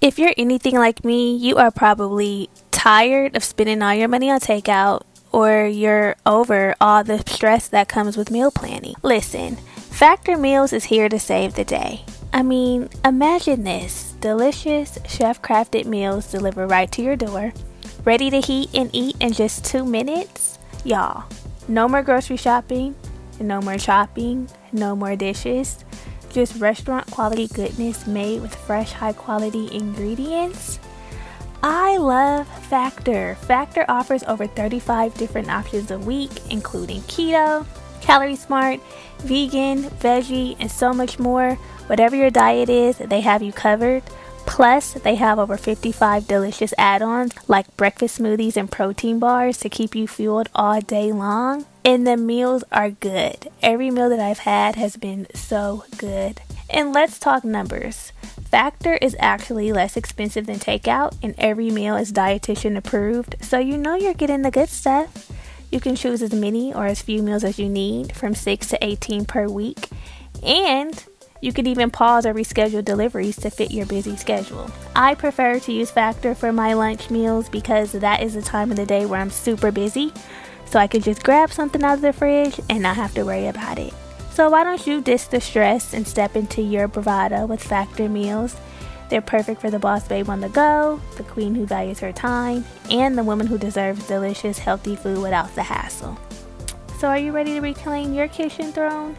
If you're anything like me, you are probably tired of spending all your money on takeout or you're over all the stress that comes with meal planning. Listen, Factor Meals is here to save the day. I mean, imagine this delicious, chef crafted meals delivered right to your door, ready to heat and eat in just two minutes. Y'all, no more grocery shopping, no more shopping, no more dishes. Just restaurant quality goodness made with fresh, high quality ingredients. I love Factor. Factor offers over 35 different options a week, including keto, calorie smart, vegan, veggie, and so much more. Whatever your diet is, they have you covered. Plus, they have over 55 delicious add ons like breakfast smoothies and protein bars to keep you fueled all day long. And the meals are good. Every meal that I've had has been so good. And let's talk numbers. Factor is actually less expensive than takeout, and every meal is dietitian approved, so you know you're getting the good stuff. You can choose as many or as few meals as you need, from 6 to 18 per week, and you can even pause or reschedule deliveries to fit your busy schedule. I prefer to use Factor for my lunch meals because that is the time of the day where I'm super busy, so I can just grab something out of the fridge and not have to worry about it. So why don't you ditch the stress and step into your bravado with Factor meals? They're perfect for the boss babe on the go, the queen who values her time, and the woman who deserves delicious, healthy food without the hassle. So are you ready to reclaim your kitchen throne?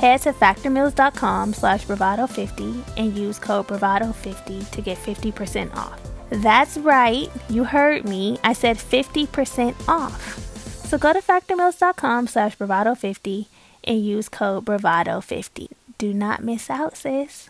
Head to factormeals.com slash bravado50 and use code bravado50 to get 50% off. That's right, you heard me. I said 50% off. So go to factormeals.com slash bravado50 and use code bravado50. Do not miss out, sis.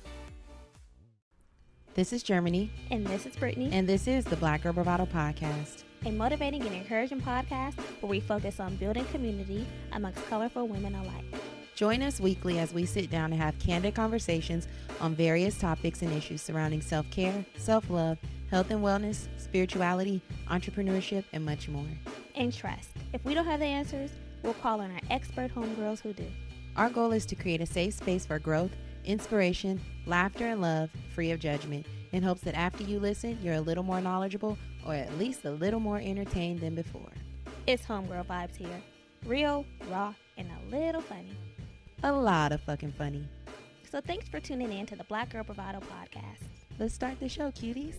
This is Germani, And this is Brittany, and this is the Black Girl Bravado Podcast. a motivating and encouraging podcast where we focus on building community amongst colorful women alike. Join us weekly as we sit down and have candid conversations on various topics and issues surrounding self care, self love, health and wellness, spirituality, entrepreneurship, and much more. And trust, if we don't have the answers, we'll call on our expert homegirls who do. Our goal is to create a safe space for growth, inspiration, laughter, and love, free of judgment, in hopes that after you listen, you're a little more knowledgeable or at least a little more entertained than before. It's homegirl vibes here. Real, raw, and a little funny. A lot of fucking funny. So thanks for tuning in to the Black Girl Bravado podcast. Let's start the show, cuties.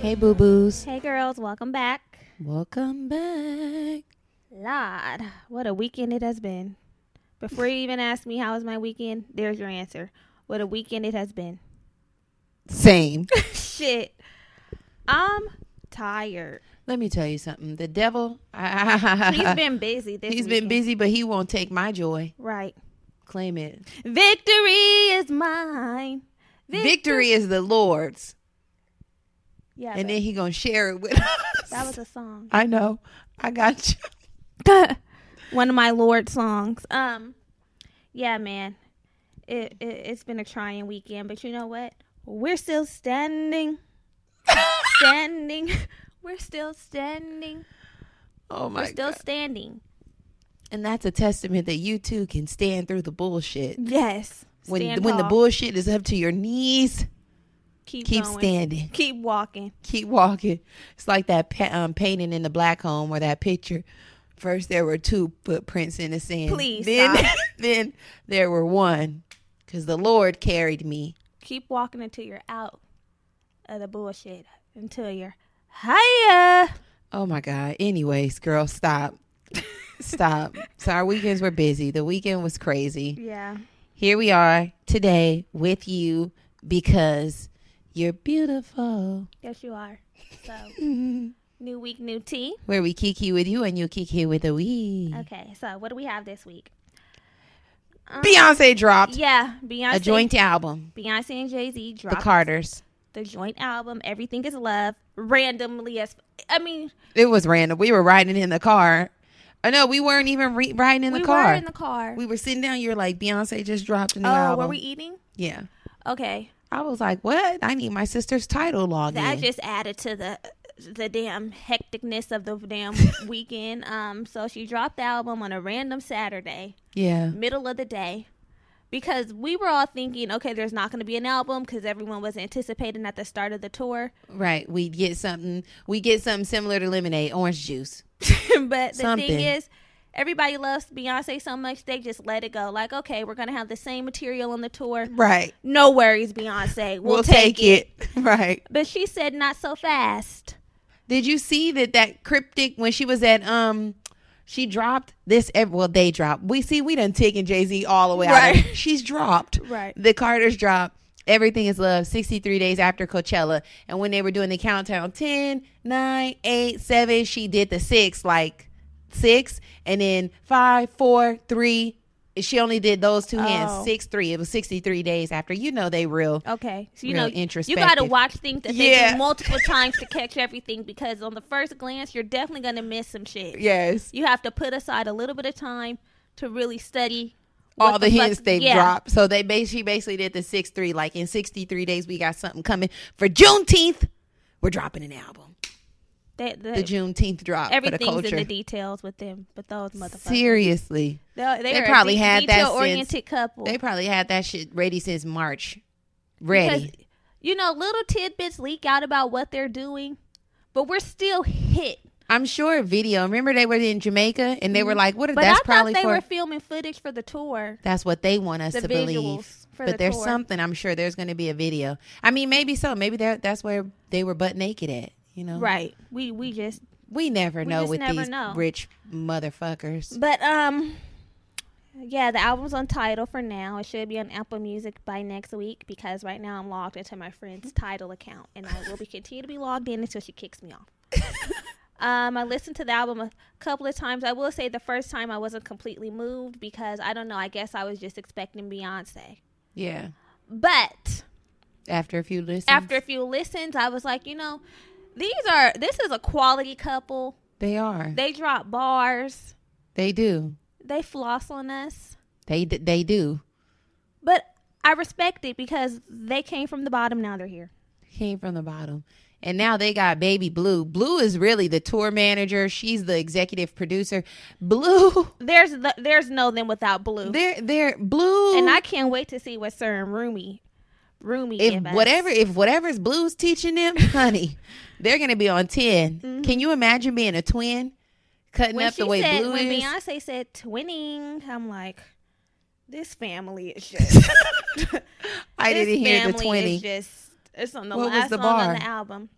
Hey, boo boos. Hey girls, welcome back. Welcome back. Lord, what a weekend it has been. Before you even ask me how was my weekend, there's your answer. What a weekend it has been. Same. Shit. I'm tired. Let me tell you something. The devil, He's been busy this He's been busy, but he won't take my joy. Right. Claim it. Victory is mine. Victory is the Lord's, Yeah, and then he gonna share it with us. that was a song. I know. I got you. One of my Lord songs. Um, yeah, man. It, it it's been a trying weekend, but you know what? We're still standing. standing. We're still standing. Oh my We're still god! standing. And that's a testament that you too can stand through the bullshit. Yes. When when the bullshit is up to your knees, keep, keep going. standing, Keep walking. keep walking. It's like that um, painting in the black home or that picture. First there were two footprints in the sand. Please then stop. then there were one because the Lord carried me. Keep walking until you're out of the bullshit. Until you're higher. Oh my God. Anyways, girl, stop. stop. So our weekends were busy. The weekend was crazy. Yeah. Here we are today with you because you're beautiful. Yes, you are. So, new week, new tea. Where we kiki with you and you kiki with a we. Okay, so what do we have this week? Um, Beyonce dropped Yeah, Beyonce. a joint album. Beyonce and Jay Z dropped. The Carters. the joint album. Everything is love. Randomly as I mean, It was random. We were riding in the car. I know we weren't even re- riding in the car. we were in the car. we were sitting down. You're like, Beyonce just dropped a new oh, album. were we eating? yeah. Okay, I was like, what? I need my sister's Tidal login. that just added to the the damn hecticness of the damn weekend. Um, so she dropped the album on a random Saturday. yeah. middle of the day because we were all thinking, okay, there's not going to be an album because everyone was anticipating at the start of the tour. Right. We get something. We get something similar to lemonade, orange juice. but the Something. thing is, everybody loves Beyonce so much they just let it go. Like, okay, we're going to have the same material on the tour. Right. No worries, Beyonce. We'll, take, it. Right. But she said, not so fast. Did you see that that cryptic when she was at um she dropped this well they dropped. We see we done taken Jay-Z all the way out. Of, she's dropped. Right. The Carters dropped. Everything is love 63 days after Coachella and when they were doing the countdown 10 9 8 7 she did the 6 like 6 and then five, four, three. she only did those two hands Oh. 6 3 it was 63 days after you know they real Okay, so you know you got to watch things that they do multiple times to catch everything because on the first glance you're definitely gonna miss some shit. yes You have to put aside a little bit of time to really study all what the, hints they've yeah. dropped. So they basically basically did the six three. Like in sixty three days, we got something coming for Juneteenth. We're dropping an album. They, they, The Juneteenth drop for the everything's in the details with them, but those motherfuckers. Seriously, They, They probably de- had that since- couple. they probably had that shit ready since March. Ready. Because, you know, little tidbits leak out about what they're doing, but we're still hit. I'm sure video. Remember they were in Jamaica and they were like, "What? Mm-hmm. But that's I probably thought they for." were filming footage for the tour. that's what they want us The to believe. But the there's tour. something. I'm sure there's going to be a video. I mean, maybe so. Maybe that that's where they were butt naked at. You know, Right. We we just We never know just with never these know. rich motherfuckers. But um yeah, the album's on Tidal for now. It should be on Apple Music by next week because right now I'm logged into my friend's Tidal account and I will be continue to be logged in until she kicks me off. um I listened to the album a couple of times. I will say the first time I wasn't completely moved because I don't know, I guess I was just expecting Beyonce. Yeah. But After a few listens. after a few listens, I was like, you know, these are this is a quality couple. they are. They, drop bars. They do. They floss on us. They d- they do. But I respect it because they came from the bottom. Now they're here. Came from the bottom. And now they got baby Blue. Blue is really the tour manager. She's the executive producer. Blue, There's the, there's no them without Blue, they're they're Blue. and I can't wait to see what Sir and Rumi, Rumi if us. whatever if whatever's Blue's teaching them, honey, they're gonna be on 10 Can you imagine being a twin, cutting Mm-hmm. when up the way said Blue when is? Beyonce said twinning, I'm like, this family is just. I didn't hear the twenty. Just it's on the What was last the song on the album.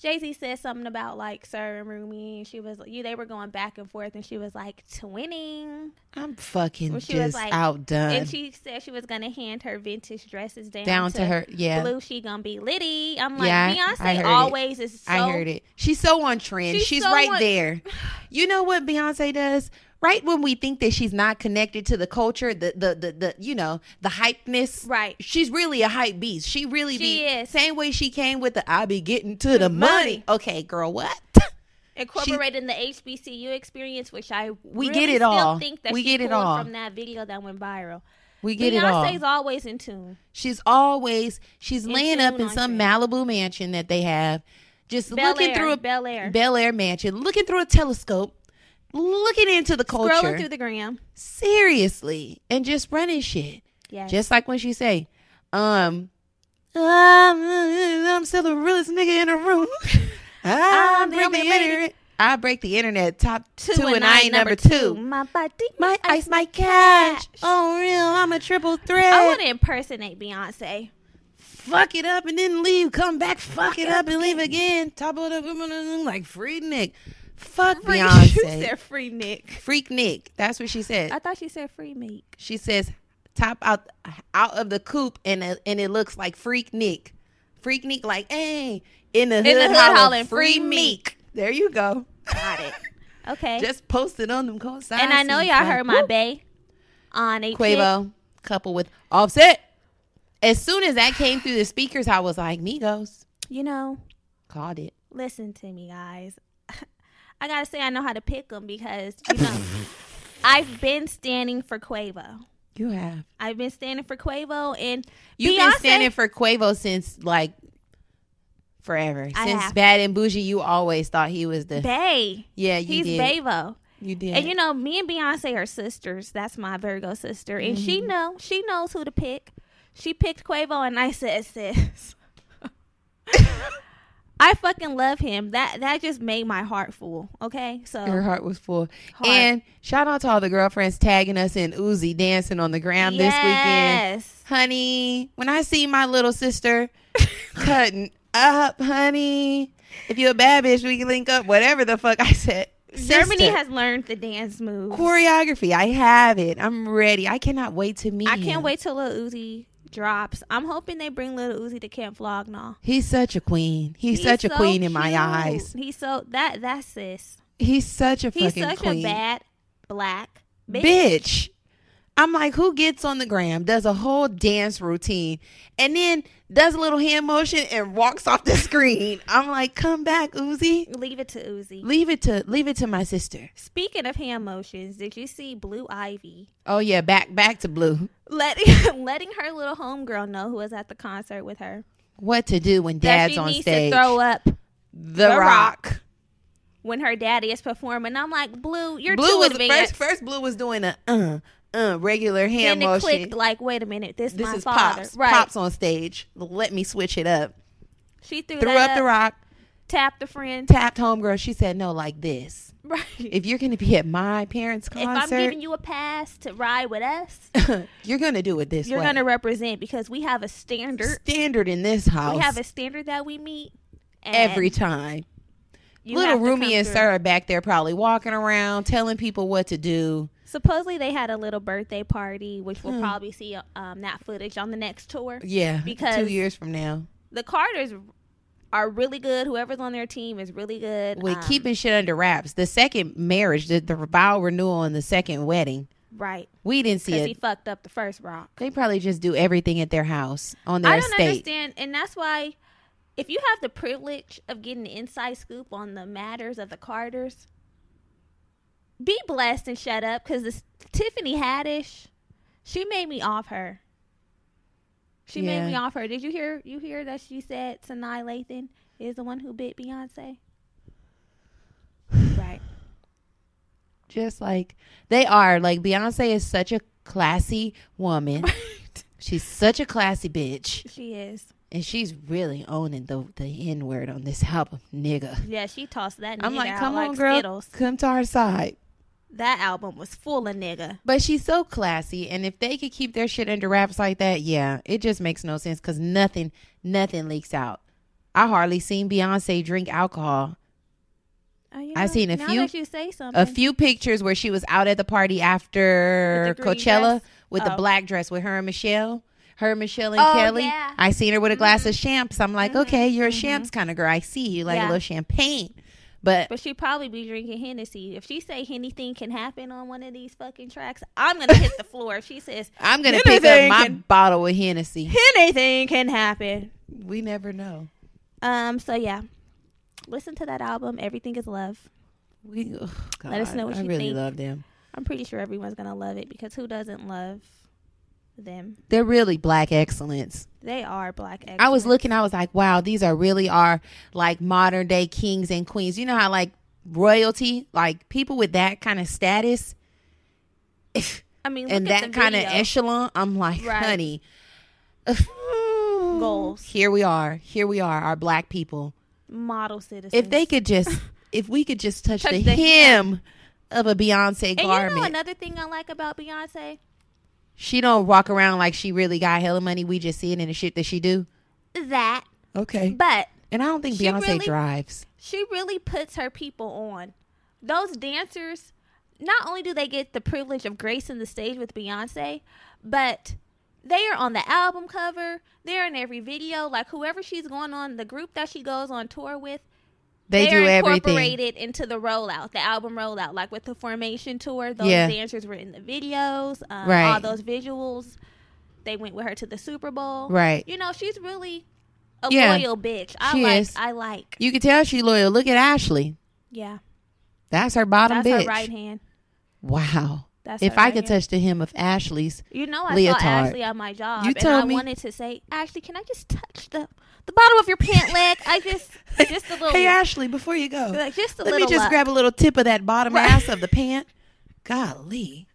Jay Z said something about like Sir and Rumi, and she was you. They were going back and forth, and she was like twinning. I'm fucking Well, she was just like- outdone. And she said she was gonna hand her vintage dresses down, down to her, yeah. blue. She gonna be Liddy. I'm like Yeah, I Beyonce heard always is. So, I heard it. She's so on trend. She's She's, so right on- there. You know what Beyonce does? Right when we think that she's not connected to the culture, the the the, the you know the hypeness. Right. She's really a hype beast. She really She be is. same way she came with the I be getting to the money. money. Okay, girl, what? Incorporating the HBCU experience, which I We really get it all. Think that We she get it all. from that video that went viral. We get it all. Beyonce's always in tune. She's always she's In laying up in some trend. Malibu mansion that they have, just Bel looking Air, through a Bel Air. Bel Air mansion, looking through a telescope, looking into the culture. Scrolling through the gram. seriously. And just running shit. Yes. just like when she say um I'm, I'm still the realest nigga in the room. I I'm the break the internet. I break the internet top two, Two and I ain't number two. My body, my ice my cash. oh real I'm a triple threat I want to impersonate Beyonce. fuck it up and then leave. Come back fuck, it up and leave again. Top of the like free Nick fuck Free- Beyonce you said free Nick. Freaknik that's what she said I thought she said free Meek. She says, "Top out out of the coop, and uh, and it looks like Freaknik, Freak Nick, like, hey, in the hood, the hood hollering, free "Free meek. There you go. Got it. Okay. Just posted on them coincides. and I know y'all heard my bay on a. Quavo couple with Offset. As soon as that came through the speakers, I was like, Migos You know, called it. listen to me, guys. I gotta say, I know how to pick them because you know I've been standing for Quavo. You have. I've been standing for Quavo, and You've Beyonce, been standing for Quavo since like forever. I since have. Bad and Bougie, you always thought he was the. Bay. yeah, you He's did. Bavo. You did. And you know, me and Beyonce are sisters. That's my Virgo sister, and she Mm-hmm. know she knows who to pick. She picked Quavo, and I said, "Sis, I fucking love him. That that just made my heart full. Okay, so Her heart was full. Heart. And shout out to all the girlfriends tagging us in Uzi dancing on the ground this weekend. yes, Honey, when I see my little sister cutting up, honey, if you're a bad bitch, we can link up. Whatever the fuck I said. Germani has learned the dance moves. choreography. I have it. I'm ready. I cannot wait to meet I can't wait till Lil Uzi drops. I'm hoping they bring little Uzi to Camp Flog Gnaw. He's such a queen. He's, such a queen in my eyes. He's so that that's sis. He's such a He's fucking such queen. a bad black bitch. bitch. I'm like, who gets on the gram, does a whole dance routine, and then does a little hand motion and walks off the screen? I'm like, come back, Uzi. Leave it to Uzi. Leave it to leave it to my sister. Speaking of hand motions, did you see Blue Ivy Oh yeah, back back to blue. letting letting her little homegirl know who was at the concert with her What to do when dad's on stage? to throw up the, The rock. Rock. when her daddy is performing? I'm like, Blue, you're Blue too was advanced. first. First, blue was doing a uh uh regular hand then it motion. clicked like, wait a minute, this, this my is father, pops. right? Pops on stage. Let me switch it up. She threw, Threw that up the rock. tapped a friend, Tapped homegirl. She said no, like this. right? If you're gonna be at my parents' concert, If I'm giving you a pass to ride with us, you're gonna do it this way. you're gonna represent because we have a standard. standard in this house We have a standard that we meet every time. Little Rumi and. Sarah back there probably walking around telling people what to do. Supposedly they had a little birthday party, which Hmm. we'll probably see um, that footage on the next tour. Yeah, Because- two years from now, The Carters are really good. Whoever's on their team is really good. with Um, keeping shit under wraps. The second marriage, the, the vow renewal, and the second wedding, right we didn't see because it. he fucked up the first rock. They probably just do everything at their house on their I don't estate. understand, and that's why if you have the privilege of getting the inside scoop on the matters of the Carters, be blessed and shut up because this Tiffany Haddish, she made me off her. She Yeah. made me off her. Did you hear? You hear that she said Sanaa Lathan is the one who bit Beyonce? right. Just like they are. Like Beyonce is such a classy woman. She's such a classy bitch, She is. and she's really owning the the N word on this album, nigga. Yeah, she tossed that. I'm like, come like on, girl, Skittles. come to our side. That album was full of nigga. But she's so classy, and if they could keep their shit under wraps like that, yeah, it just makes no sense because nothing, nothing leaks out. I hardly seen Beyonce drink alcohol. Oh, you I seen a few-. A few pictures where she was out at the party after the Coachella dress? with the Oh. black dress with her and Michelle. Her, Michelle, and Oh, Kelly. yeah. I seen her with a glass of champs. I'm like, okay, you're a mhm. champs kind of girl. I see you like Yeah. a little champagne. But But she probably be drinking Hennessy. If she say anything can happen on one of these fucking tracks, I'm gonna hit the floor. If she says I'm gonna pick up my can- bottle of Hennessy. anything can happen. We never know. Um. So yeah, listen to that album. Everything is love. We oh, God, Let us know what I you really think. love them. I'm pretty sure everyone's gonna love it because who doesn't love them? They're really black excellence. They are black. Excellence. I was looking, I was like, wow, these are really are like modern day kings and queens. You know how like royalty, like people with that kind of status I mean, and that kind of echelon, I'm like, Right. honey. Goals. Here we are. Here we are, our black people. model citizens. If they could just if we could just touch, Touch the, the hem of a Beyonce garment. and you know another thing I like about Beyonce she don't walk around like she really got hella money. We just see it in the shit that she do. that, Okay. but And I don't think Beyonce really- drives. she really puts her people on. Those dancers, not only do they get the privilege of gracing the stage with Beyonce, but They are on the album cover. They're in every video. Like whoever she's going on, the group that she goes on tour with, They they're do everything. incorporated into the rollout, the album rollout. Like with the Formation tour, those Yeah. dancers were in the videos. Um, Right. All those visuals. They went with her to the Super Bowl. Right. You know, she's really a Yeah. loyal bitch. I She like. is. I like. You can tell she loyal. Look at Ashley. Yeah. That's her bottom That's bitch. her right hand. Wow. That's if I right could hand. touch the hem of Ashley's, You know, I leotard. saw Ashley on my job, You and told I me. wanted to say, Ashley, can I just touch the the bottom of your pant leg? I just, just a little, hey Ashley, before you go, like, just a let me just grab a little tip of that bottom Right. ass of the pant. Golly,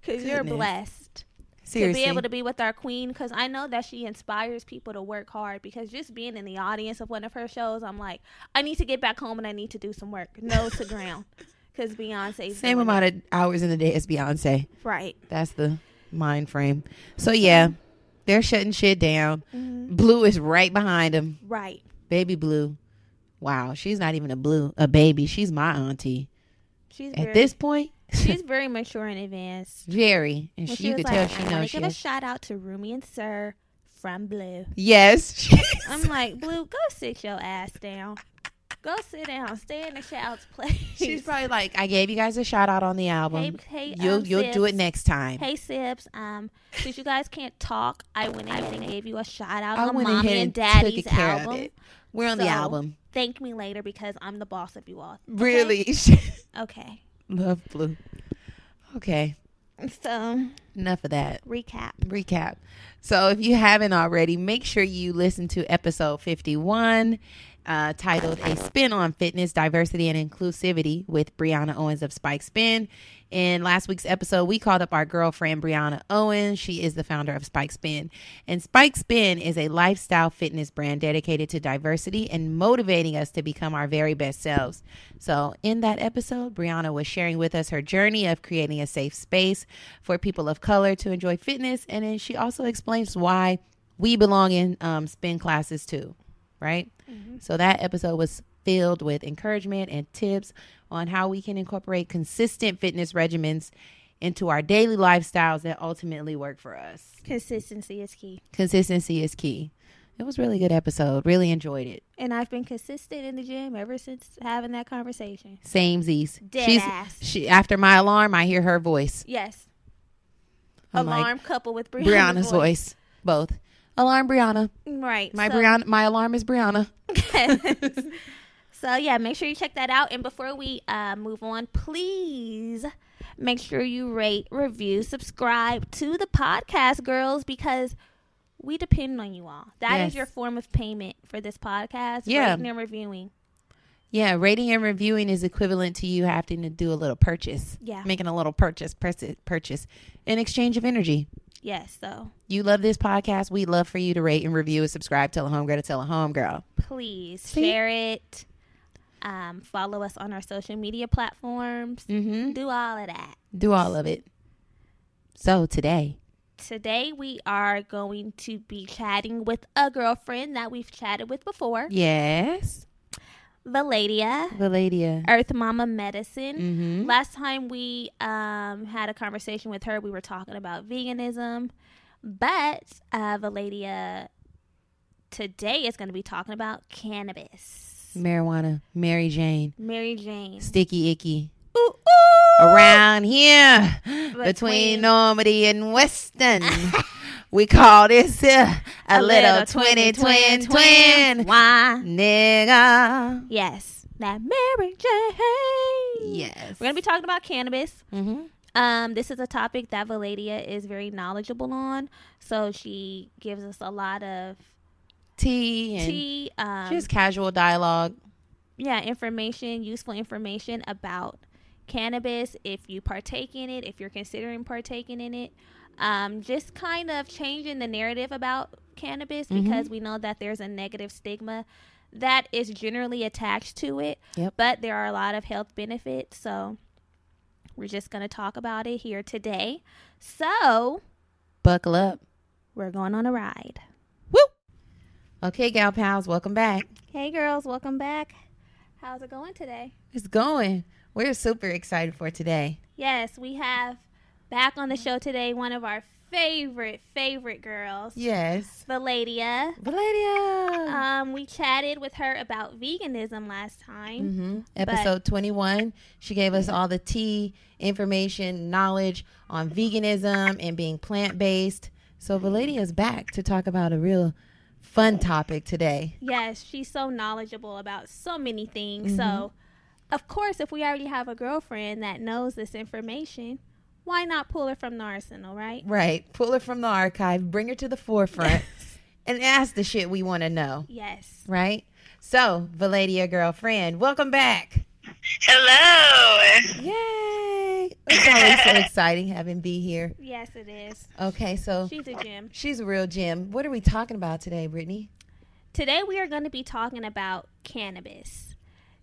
because you're blessed seriously. to be able to be with our queen. Because I know that she inspires people to work hard. Because just being in the audience of one of her shows, I'm like, I need to get back home and I need to do some work, nose to ground. Because Beyonce, Same amount of hours in the day as Beyonce. right? That's the mind frame. So yeah, they're shutting shit down. Mm-hmm. Blue is right behind them. Right. Baby Blue. Wow, she's not even a blue, a baby. She's my auntie. She's At very, this point, she's very mature and advanced. very, and When she, you could tell like, she I wanna knows she give a shout out to Rumi and Sir from Blue. Yes, I'm like, Blue, go sit your ass down. Go sit down. Stay in the child's place. she's probably like, I gave you guys a shout out on the album. Hey, hey, you'll um, you'll do it next time. Hey Sibs, um, since you guys can't talk, I went ahead and gave you a shout out I on Mommy and and Daddy's album. We're on the album. Thank me later because I'm the boss of you all. Okay? Really, Okay. love blue. Okay, So enough of that. recap. recap. So if you haven't already, make sure you listen to episode 51 uh, titled A Spin on Fitness, Diversity, and Inclusivity with Brianna Owens of Spike Spin. In last week's episode, we called up our girlfriend, Brianna Owens. She is the founder of Spike Spin. And Spike Spin is a lifestyle fitness brand dedicated to diversity and motivating us to become our very best selves. So, in that episode, Brianna was sharing with us her journey of creating a safe space for people of color to enjoy fitness. And then she also explains why we belong in um, spin classes too, right? Mm-hmm. So, that episode was filled with encouragement and tips on how we can incorporate consistent fitness regimens into our daily lifestyles that ultimately work for us. Consistency is key. Consistency is key. It was a really good episode. Really enjoyed it. And I've been consistent in the gym ever since having that conversation. Same Z's. Dead She's ass. she after my alarm, I hear her voice. Yes. I'm like, Alarm couple with Brianna's, Brianna's voice. Both. Alarm Brianna. Right. My so, Brianna my alarm is Brianna. so yeah, make sure you check that out. And before we uh, move on, please make sure you rate, review, subscribe to the podcast, girls, because we depend on you all. That is Yes. your form of payment for this podcast. Yeah. rating and reviewing. Yeah, rating and reviewing is equivalent to you having to do a little purchase. Yeah. Making a little purchase, purchase, purchase in exchange of energy. Yes. So You love this podcast. We'd love for you to rate and review and subscribe. Tell a homegirl to tell a homegirl. please See? share it. Um, follow us on our social media platforms. Mm-hmm. Do all of that. Do all of it. So today, Today we are going to be chatting with a girlfriend that we've chatted with before, yes, Veladya, Veladya. Earth Mama Medicine. Mm-hmm. Last time we um, had a conversation with her, we were talking about veganism, but uh, Veladya today is going to be talking about cannabis. Marijuana, Mary Jane, Mary Jane. Sticky Icky. Ooh, ooh. Around here, between, Between- Normandie and Western, we call this uh, a, little, twinny twin twin. Why? Nigga. Yes, that Mary Jane. Yes. We're gonna be talking about cannabis. Mm-hmm. Um, this is a topic that Veladya is very knowledgeable on, so she gives us a lot of Tea and tea, um, just casual dialogue. yeah, information, useful information about cannabis. If you partake in it, if you're considering partaking in it, um, just kind of changing the narrative about cannabis Mhm. because we know that there's a negative stigma that is generally attached to it. Yep. But there are a lot of health benefits, so we're just going to talk about it here today. So Buckle up. we're going on a ride. Woo! Okay, gal pals, welcome back. Hey, girls, welcome back. How's it going today? It's going. We're super excited for today. Yes, we have back on the show today one of our favorite, favorite girls, Yes. Veladya. Veladya. Um, we chatted with her about veganism last time. hmm Episode 21. She gave us all the tea information, knowledge on veganism and being plant based. So Veladya's back to talk about a real fun topic today. Yes, she's so knowledgeable about so many things. So, Mm-hmm. Of course, if we already have a girlfriend that knows this information, why not pull her from the arsenal, right? Right. Pull her from the archive, bring her to the forefront, and ask the shit we want to know. Yes. Right? So, Veladya girlfriend, welcome back. Hello. Yay! It's always so exciting having B here. Yes, it is. Okay, so She's a gem. she's a real gem. What are we talking about today, Brittany? Today we are going to be talking about cannabis.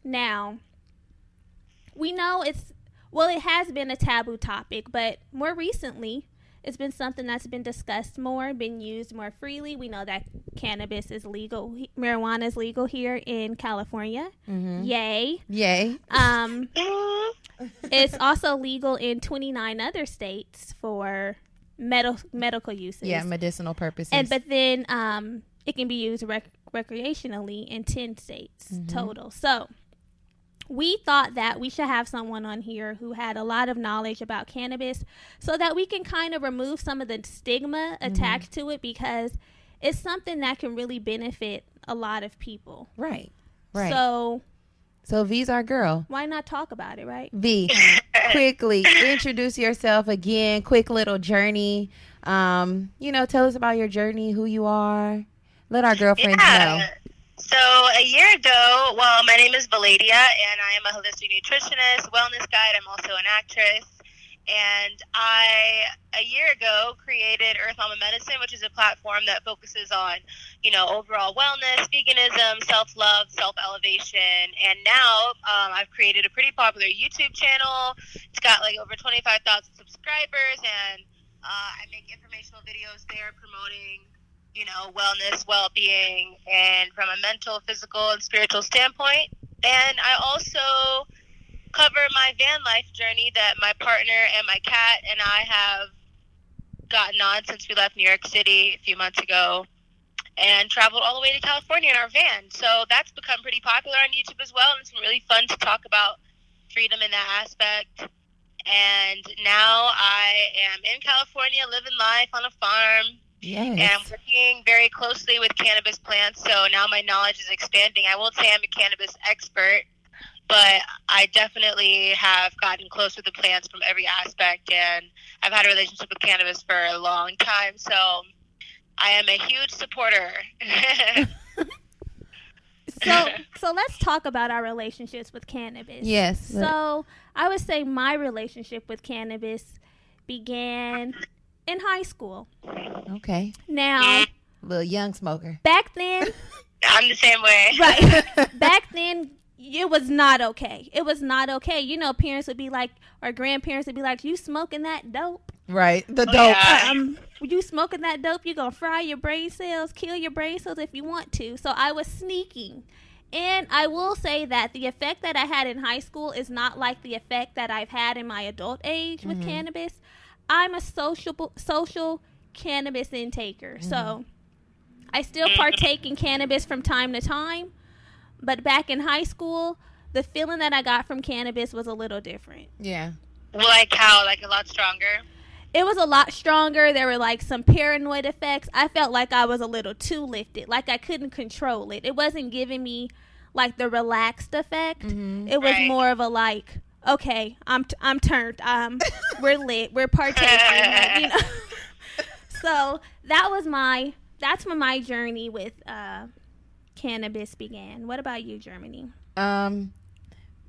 Now, we know it's well, it has been a taboo topic, but more recently, it's been something that's been discussed more, been used more freely. We know that cannabis is legal, marijuana is legal here in California. Mm-hmm. Yay! Yay. Um, it's also legal in 29 other states for medical medical uses. Yeah, medicinal purposes. and but then um, it can be used rec- recreationally in 10 states Mm-hmm. total. So we thought that we should have someone on here who had a lot of knowledge about cannabis so that we can kind of remove some of the stigma Mm-hmm. attached to it because it's something that can really benefit a lot of people. right. Right. So, So V's our girl. why not talk about it, right? V, quickly introduce yourself again. Quick little journey. Um, you know, tell us about your journey, who you are. Let our girlfriends know. So a year ago, well, my name is Veladya, and I am a holistic nutritionist, wellness guide. I'm also an actress, and I a year ago created Earth Mama Medicine, which is a platform that focuses on, you know, overall wellness, veganism, self love, self elevation, and now um, I've created a pretty popular YouTube channel. It's got like over 25,000 subscribers, and uh, I make informational videos there promoting you know, wellness, well being, and from a mental, physical, and spiritual standpoint. And I also cover my van life journey that my partner and my cat and I have gotten on since we left New York City a few months ago and traveled all the way to California in our van. So that's become pretty popular on YouTube as well, and it's been really fun to talk about freedom in that aspect. And now I am in California, living life on a farm, and I'm working very closely with cannabis plants, so now my knowledge is expanding. I won't say I'm a cannabis expert, but I definitely have gotten close with the plants from every aspect, and I've had a relationship with cannabis for a long time, so I am a huge supporter. So so let's talk about our relationships with cannabis. Yes. So I would say my relationship with cannabis began in high school. okay. Now, Little young smoker. back then, I'm the same way. right? back then, it was not okay. It was not okay. You know, parents would be like, or grandparents would be like, "You smoking that dope? Right. The Oh, dope. yeah. Um, you smoking that dope? You gonna fry your brain cells, kill your brain cells if you want to." So I was sneaking. And I will say that the effect that I had in high school is not like the effect that I've had in my adult age with cannabis. I'm a social social cannabis intaker. Mm-hmm. So I still mm-hmm. partake in cannabis from time to time, but back in high school, the feeling that I got from cannabis was a little different. Yeah. Like how? Like a lot stronger? It was a lot stronger. There were like some paranoid effects. I felt like I was a little too lifted, like I couldn't control it. It wasn't giving me like the relaxed effect. Mm-hmm. It was Right. more of a like, okay, I'm t- I'm turned. Um, we're lit. We're partaking. you know. so that was my that's when my journey with uh, cannabis began. What about you, Germani? Um,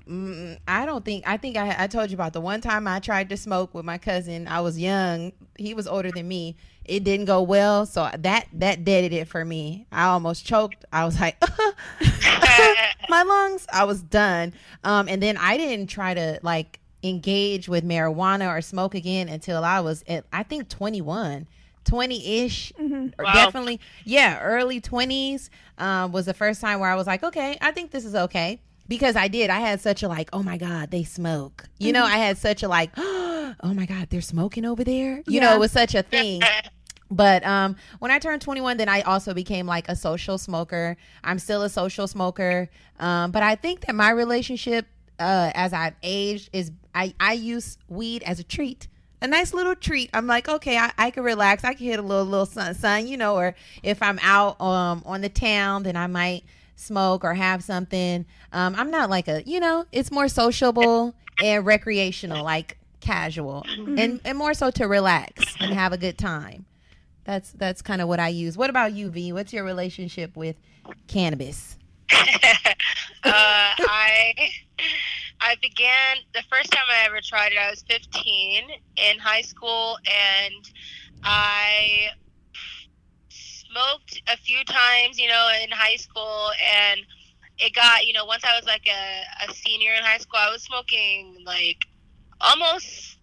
mm, I don't think. I think I, I told you about the one time I tried to smoke with my cousin. I was young. He was older than me. It didn't go well, so that that deaded it for me. I almost choked. I was like, my lungs. I was done. Um, and then I didn't try to like engage with marijuana or smoke again until I was at I think 21. 20-ish or Wow. definitely yeah early 20s um, was the first time where i was like okay i think this is okay because i did i had such a like oh my god they smoke you know i had such a like oh my God, they're smoking over there. You know, it was such a thing. But um, when I turned 21, then I also became like a social smoker. I'm still a social smoker. Um, but I think that my relationship, uh, as I've aged, is I, I use weed as a treat. A nice little treat. I'm like, okay, I, I can relax. I can hit a little little sun, sun, you know. Or if I'm out um on the town, then I might smoke or have something. Um, I'm not like a, you know, it's more sociable and recreational, like casual, and and more so to relax and have a good time. That's that's kind of what I use. What about you, V? What's your relationship with cannabis? uh, I I began the first time I ever tried it. I was 15 in high school, and I smoked a few times. You know, in high school, and it got you know once I was like a, a senior in high school, I was smoking like almost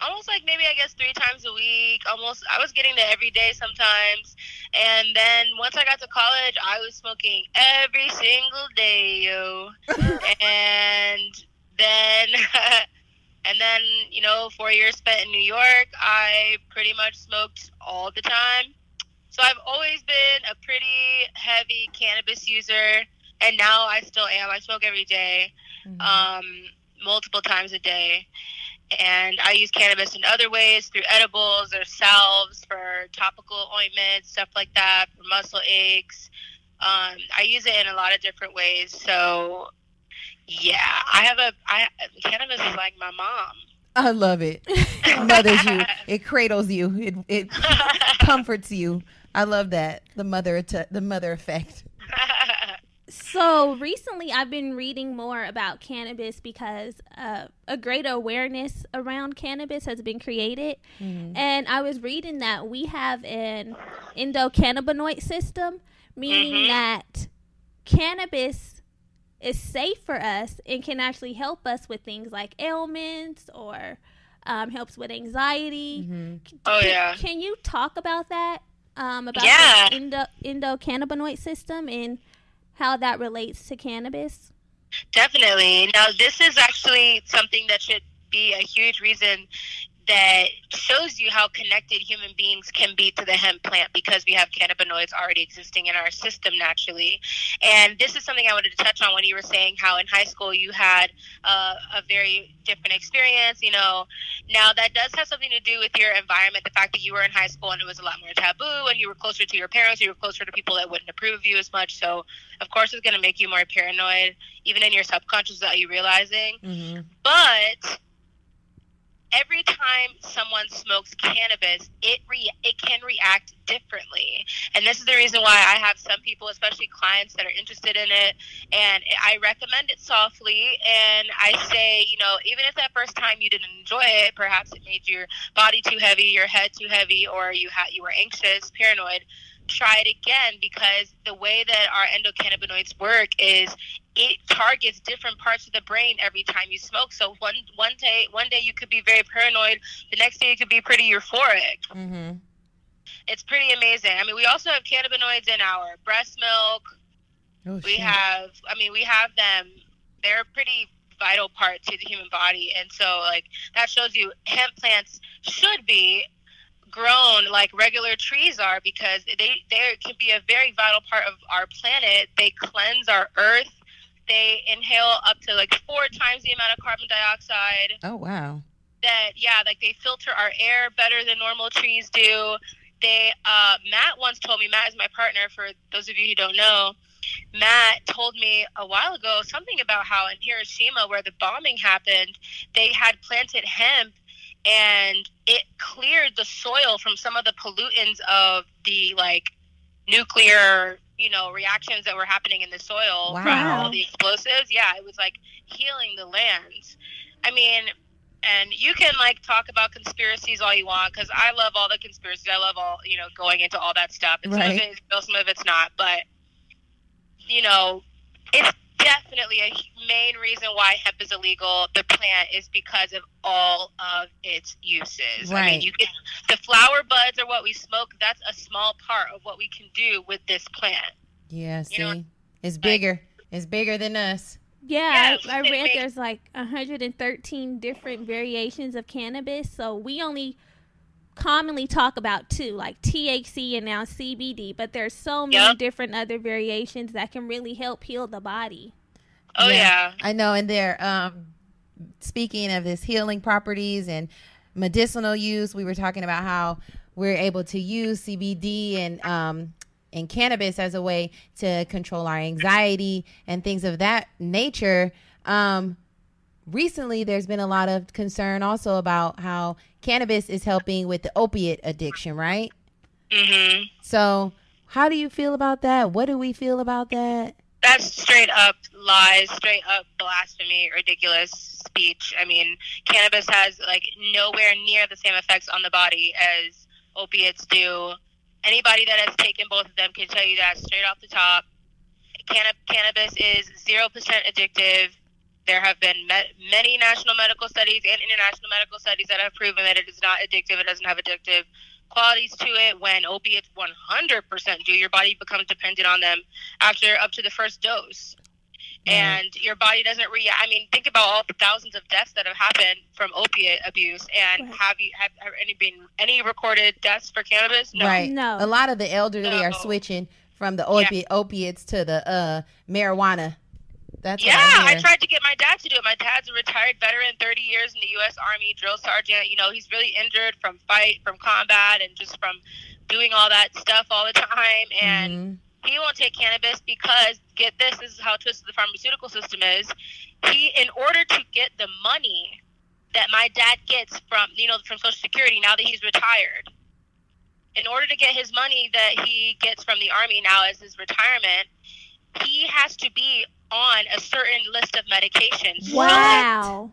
almost like maybe I guess three times a week. Almost I was getting to every day sometimes. And then once I got to college, I was smoking every single day, yo. and then and then, you know, 4 years spent in New York, I pretty much smoked all the time. So I've always been a pretty heavy cannabis user and now I still am. I smoke every day, um, multiple times a day and I use cannabis in other ways through edibles or salves for topical ointments, stuff like that, for muscle aches. Um, I use it in a lot of different ways. So, yeah, I have a I cannabis is like my mom. I love it. It mothers you. It cradles you. It it comforts you. I love that. The mother att- the mother effect. So recently, I've been reading more about cannabis because uh, a greater awareness around cannabis has been created. And I was reading that we have an endocannabinoid system, meaning Mhm. that cannabis is safe for us and can actually help us with things like ailments or um, helps with anxiety. Oh, Can- yeah. Can you talk about that? Um, about Yeah. the endo- endocannabinoid system and how that relates to cannabis? Definitely. Now, this is actually something that should be a huge reason that shows you how connected human beings can be to the hemp plant because we have cannabinoids already existing in our system naturally. And this is something I wanted to touch on when you were saying how in high school you had uh, a very different experience. You know, now that does have something to do with your environment, the fact that you were in high school and it was a lot more taboo and you were closer to your parents, you were closer to people that wouldn't approve of you as much. So, of course, it's going to make you more paranoid, even in your subconscious without you realizing. Mm-hmm. But every time someone smokes cannabis, it re- it can react differently, and this is the reason why I have some people, especially clients, that are interested in it, and I recommend it softly, and I say, you know, even if that first time you didn't enjoy it, perhaps it made your body too heavy, your head too heavy, or you had you were anxious, paranoid. Try it again because the way that our endocannabinoids work is it targets different parts of the brain every time you smoke. So one one day one day you could be very paranoid, the next day you could be pretty euphoric. Mm-hmm. It's pretty amazing. I mean, we also have cannabinoids in our breast milk. Oh, We shit. have I mean, we have them. They're a pretty vital part to the human body, and so like that shows you hemp plants should be grown like regular trees are because they they can be a very vital part of our planet. They cleanse our earth. They inhale up to like four times the amount of carbon dioxide. Oh wow. That yeah, like they filter our air better than normal trees do. They uh, Matt once told me. Matt is my partner. For those of you who don't know, Matt told me a while ago something about how in Hiroshima, where the bombing happened, they had planted hemp and it cleared the soil from some of the pollutants of the like nuclear you know reactions that were happening in the soil from all the explosives. Yeah it was like healing the lands. I mean and you can like talk about conspiracies all you want because i love all the conspiracies. I love all you know going into all that stuff. And some Right. of it is real some of it's not but you know it's definitely a main reason why hemp is illegal. The plant is because of all of its uses. I Right. mean, you get the flower buds are what we smoke. That's a small part of what we can do with this plant. Yeah. See, You know, it's bigger. It's bigger than us. Yeah, Yeah, I, I read makes- there's like 113 different variations of cannabis. So we only commonly talk about too, like THC and now CBD. But there's so many Yep. different other variations that can really help heal the body. Oh yeah. I know, and they're um, speaking of this healing properties and medicinal use. We were talking about how we're able to use CBD and um, and cannabis as a way to control our anxiety and things of that nature. Um, recently, there's been a lot of concern also about how cannabis is helping with the opiate addiction, right? Mhm. So, how do you feel about that? What do we feel about that? That's straight up lies, straight up blasphemy, ridiculous speech. I mean, cannabis has like nowhere near the same effects on the body as opiates do. Anybody that has taken both of them can tell you that straight off the top. Canna- cannabis is 0% addictive. There have been me- many national medical studies and international medical studies that have proven that it is not addictive. It doesn't have addictive qualities to it. When opiates 100% do, your body becomes dependent on them after up to the first dose. And your body doesn't react. I mean, think about all the thousands of deaths that have happened from opiate abuse. And Right. have you have, have any been any recorded deaths for cannabis? No. Right. No. A lot of the elderly are switching from the opi- opiates to the uh, marijuana. That's Yeah, I, I tried to get my dad to do it. My dad's a retired veteran, 30 years in the U.S. Army, drill sergeant. You know, he's really injured from fight, from combat, and just from doing all that stuff all the time. And Mhm. he won't take cannabis because, get this, this is how twisted the pharmaceutical system is. He, in order to get the money that my dad gets from, you know, from Social Security now that he's retired, in order to get his money that he gets from the Army now as his retirement, he has to be on a certain list of medications. Wow.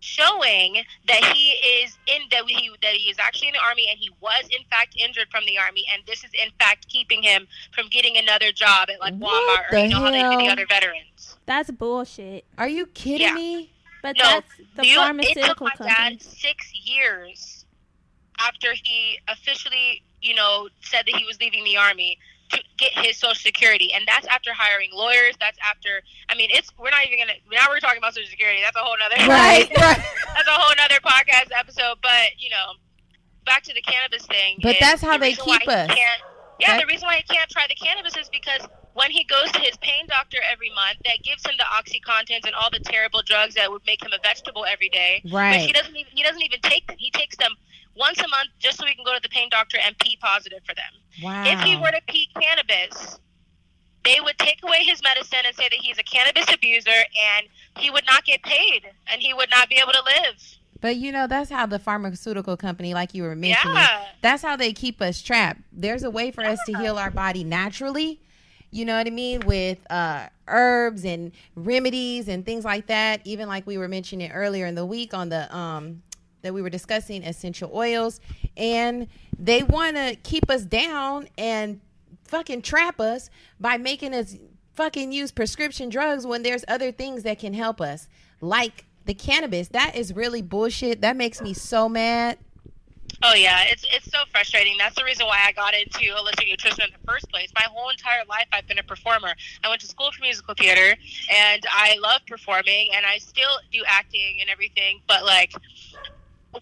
Showing that he is in that he that he is actually in the army and he was in fact injured from the army and this is in fact keeping him from getting another job at like What Walmart or you know how they do the other veterans. That's bullshit. Are you kidding Yeah. me? But No, that's the You- it took pharmaceutical my dad six years after he officially, you know, said that he was leaving the army to get his social security, and that's after hiring lawyers. That's after, I mean, it's we're not even gonna now we're talking about social security. That's a whole nother Right, right. that's a whole nother podcast episode. But you know, back to the cannabis thing. But that's how the they keep us. Yeah, That- the reason why he can't try the cannabis is because when he goes to his pain doctor every month, that gives him the oxycontins and all the terrible drugs that would make him a vegetable every day. But he Right. doesn't even he doesn't even take them. He takes them once a month just so he can go to the pain doctor and pee positive for them. Wow. If he were to pee cannabis, they would take away his medicine and say that he's a cannabis abuser and he would not get paid and he would not be able to live. But you know, that's how the pharmaceutical company, like you were mentioning, Yeah. that's how they keep us trapped. There's a way for us to heal our body naturally. You know what I mean? With uh, herbs and remedies and things like that. Even like we were mentioning earlier in the week on the um that we were discussing essential oils, and they want to keep us down and fucking trap us by making us fucking use prescription drugs when there's other things that can help us, like the cannabis. That is really bullshit. That makes me so mad. Oh yeah, it's it's so frustrating. That's the reason why I got into holistic nutrition in the first place. My whole entire life I've been a performer. I went to school for musical theater and I love performing and I still do acting and everything, but like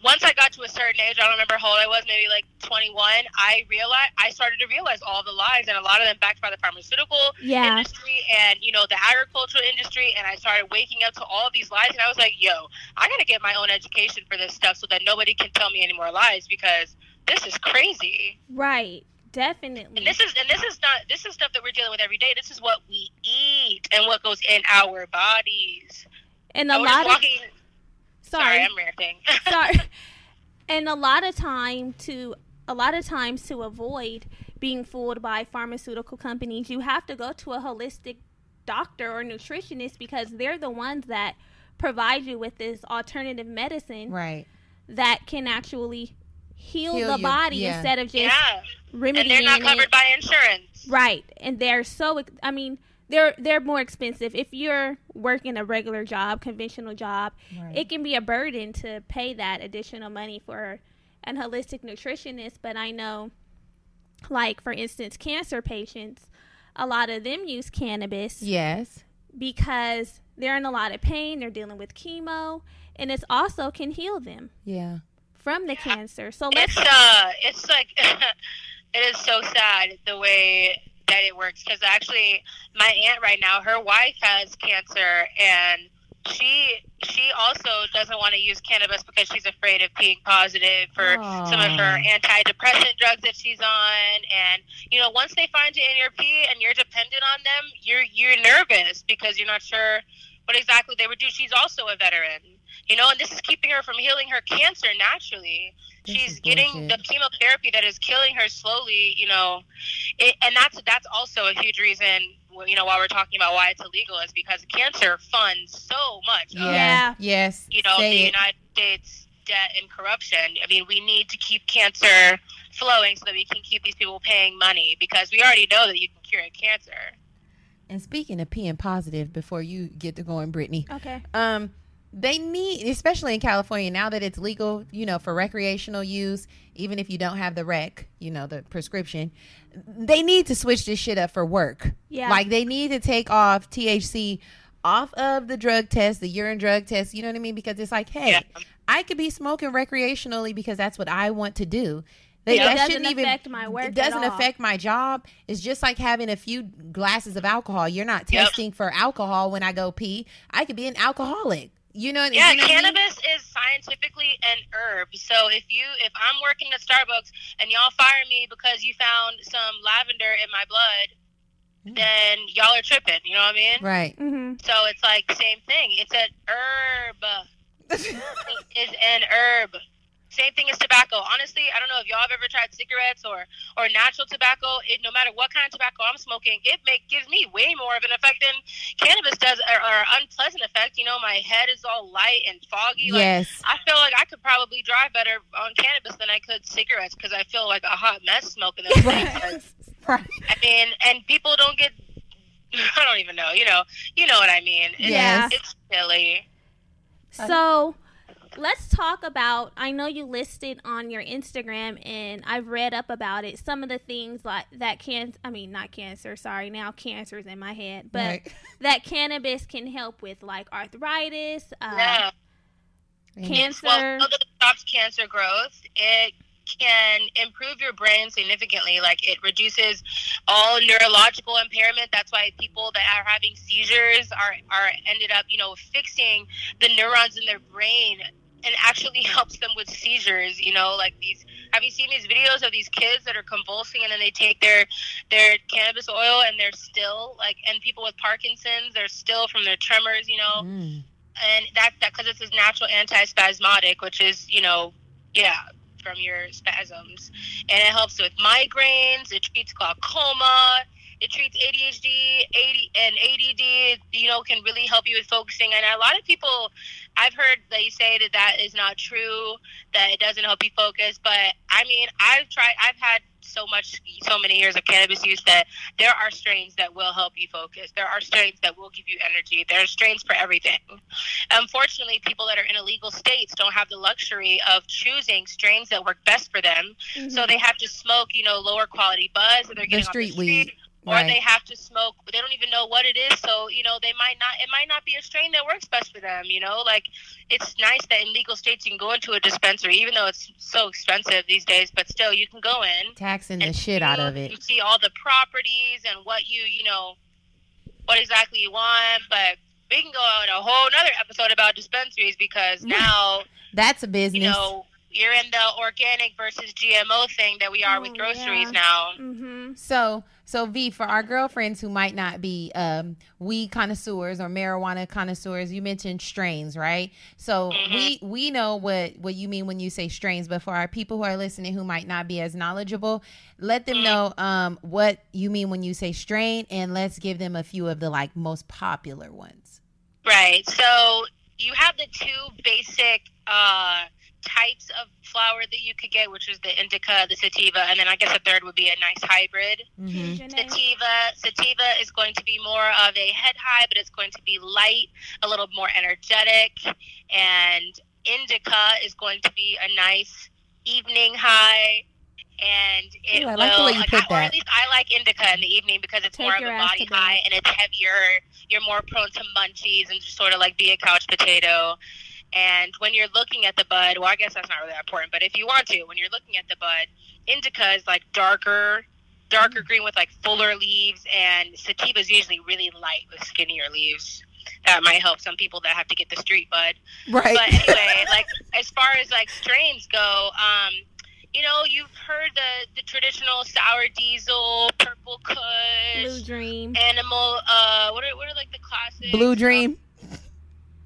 once I got to a certain age, I don't remember how old I was, maybe like 21, I realized I started to realize all the lies and a lot of them backed by the pharmaceutical Yeah. industry and you know the agricultural industry and I started waking up to all of these lies and I was like, yo, I gotta get my own education for this stuff so that nobody can tell me any more lies because this is crazy. Right. Definitely. And this is and this is not this is stuff that we're dealing with every day. This is what we eat and what goes in our bodies. and a we're lot of walking sorry, sorry. I'm ranting. sorry. And a lot of time to a lot of times to avoid being fooled by pharmaceutical companies, you have to go to a holistic doctor or nutritionist because they're the ones that provide you with this alternative medicine Right. that can actually heal, Heal the you, body yeah. instead of just yeah. remedying And they're not it. covered by insurance. Right, and they're so. I mean, they're they're more expensive. If you're working a regular job, conventional job, Right. it can be a burden to pay that additional money for an holistic nutritionist. But I know, like for instance, cancer patients, a lot of them use cannabis Yes. because they're in a lot of pain, they're dealing with chemo, and it's also can heal them Yeah. from the cancer. So let's It's uh, it's like it is so sad the way that it works because actually my aunt right now, her wife has cancer and she she also doesn't want to use cannabis because she's afraid of being positive for some of her antidepressant drugs that she's on and you know once they find it in your pee and you're dependent on them you're you're nervous because you're not sure what exactly they would do. She's also a veteran you know and this is keeping her from healing her cancer naturally This she's getting the chemotherapy that is killing her slowly you know it, and that's that's also a huge reason you know why we're talking about why it's illegal is because cancer funds so much of, Yeah. Yes. you know Say the it. united states debt and corruption i mean we need to keep cancer flowing so that we can keep these people paying money because we already know that you can cure cancer And speaking of peeing positive, before you get to going, Brittany, okay. um, they need, especially in California, now that it's legal, you know, for recreational use, even if you don't have the rec, you know, the prescription, they need to switch this shit up for work. Yeah. Like they need to take off THC off of the drug test, the urine drug test, you know what I mean? Because it's like, hey, Yeah. I could be smoking recreationally because that's what I want to do. That, It that doesn't shouldn't even affect my work It doesn't at all. affect my job. It's just like having a few glasses of alcohol. You're not Yep. testing for alcohol when I go pee. I could be an alcoholic. You know, Yeah, you know what I mean? cannabis is scientifically an herb. So if you if I'm working at Starbucks and y'all fire me because you found some lavender in my blood, then y'all are tripping. You know what I mean? Right. Mm-hmm. So it's like same thing. It's an herb. It is an herb. Same thing as tobacco. Honestly, I don't know if y'all have ever tried cigarettes or or natural tobacco. It, no matter what kind of tobacco I'm smoking, it make gives me way more of an effect than cannabis does, or, or unpleasant effect. You know, my head is all light and foggy. Like, yes. I feel like I could probably drive better on cannabis than I could cigarettes because I feel like a hot mess smoking them. things. right. I mean, and people don't get. I don't even know. You know, you know what I mean. It's, Yeah. it's silly. So let's talk about I know you listed on your Instagram and I've read up about it some of the things like that can I mean not cancer sorry now cancer's in my head but Right. that cannabis can help with like arthritis uh, Yeah. cancer Well, although it stops cancer growth, it can improve your brain significantly. Like it reduces all neurological impairment. That's why people that are having seizures are are ended up, you know, fixing the neurons in their brain and actually helps them with seizures. You know, like these. Have you seen these videos of these kids that are convulsing and then they take their their cannabis oil and they're still like, and people with Parkinson's, they're still from their tremors. You know, Mm. and that's that because it's a natural antispasmodic, which is you know, yeah, from your spasms, and it helps with migraines. It treats glaucoma. It treats ADHD, AD, and ADD. You know, can really help you with focusing. And a lot of people, I've heard they say that that is not true. That it doesn't help you focus. But I mean, I've tried. I've had so much, so many years of cannabis use that there are strains that will help you focus. There are strains that will give you energy. There are strains for everything. Unfortunately, people that are in illegal states don't have the luxury of choosing strains that work best for them. Mhm. So they have to smoke, you know, lower quality buzz, or they're The getting street off the street, weed. Or Right. they have to smoke. They don't even know what it is, so you know they might not. It might not be a strain that works best for them. You know, like it's nice that in legal states you can go into a dispensary, even though it's so expensive these days. But still, you can go in Taxing the shit out of it. You see all the properties and what you, you know, what exactly you want. But we can go on a whole nother episode about dispensaries because now, That's a business. you know, you're in the organic versus GMO thing that we are with Oh, groceries yeah. now. Mhm. So, so V, for our girlfriends who might not be um, weed connoisseurs or marijuana connoisseurs, you mentioned strains, right? So we we know what what you mean when you say strains, but for our people who are listening who might not be as knowledgeable, let them know um, what you mean when you say strain, and let's give them a few of the like most popular ones. Right. So you have the two basic uh, types of flower that you could get, which is the indica, the sativa, and then I guess the third would be a nice hybrid. Mm-hmm. Sativa, sativa is going to be more of a head high, but it's going to be light, a little more energetic, and indica is going to be a nice evening high. and it Ooh, I will, like the way you like, put I- or that. at least I like indica in the evening because it's Take more of a body high and it's heavier. You're more prone to munchies and just sort of like be a couch potato. And when you're looking at the bud, well, I guess that's not really that important, but if you want to, when you're looking at the bud, indica is like darker, darker green with like fuller leaves, and sativa is usually really light with skinnier leaves. That might help some people that have to get the street bud. Right. But anyway, like as far as like strains go, um, you know, you've heard the the traditional sour diesel, purple kush, Blue Dream. animal. Uh, what are what are like the classics? Blue Dream.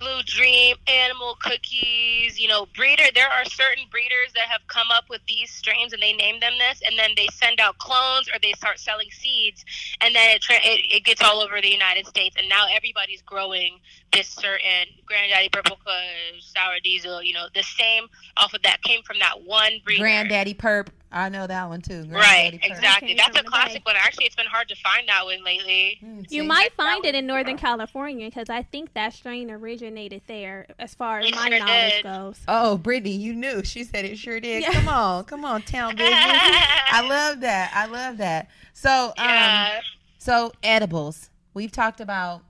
Blue Dream, animal cookies, you know, breeder. There are certain breeders that have come up with these strains and they name them this, and then they send out clones or they start selling seeds, and then it, it, it gets all over the United States, and now everybody's growing this certain Granddaddy Purple Kush, Sour Diesel, you know, the same off of that came from that one breeder. Granddaddy Perp. I know that one too. Right, Granddaddy Perp. exactly. That's a classic one. Actually, it's been hard to find that one lately. Mm, You might find it in Northern California because I think that strain originated there, as far as It my sure knowledge did. goes. Oh, Brittany, you knew. She said it sure did. Yeah. Come on, come on, town business. I love that. I love that. So, um, yeah. So edibles. We've talked about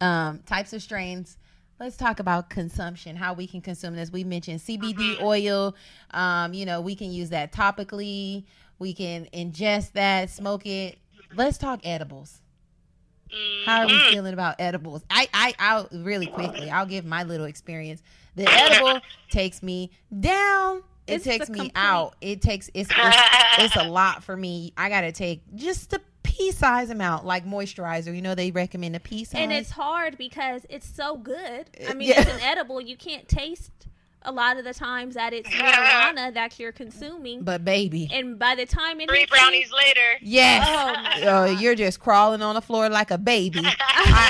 um, types of strains. Let's talk about consumption. How we can consume this. We mentioned CBD oil. Um, you know, we can use that topically. We can ingest that, smoke it. Let's talk edibles. How are we Mhm. feeling about edibles? I, I, I'll really quickly. I'll give my little experience. The edible takes me down. It It's takes me complete- out. It takes it's, it's it's a lot for me. I gotta take just a pea size amount, like moisturizer. You know they recommend a pea size. And it's hard because it's so good. I uh, mean, Yeah. it's an edible. You can't taste a lot of the times that it's marijuana that you're consuming. but baby, and by the time it Three hits you- brownies later. yes, Oh, uh, my oh, you're just crawling on the floor like a baby. I,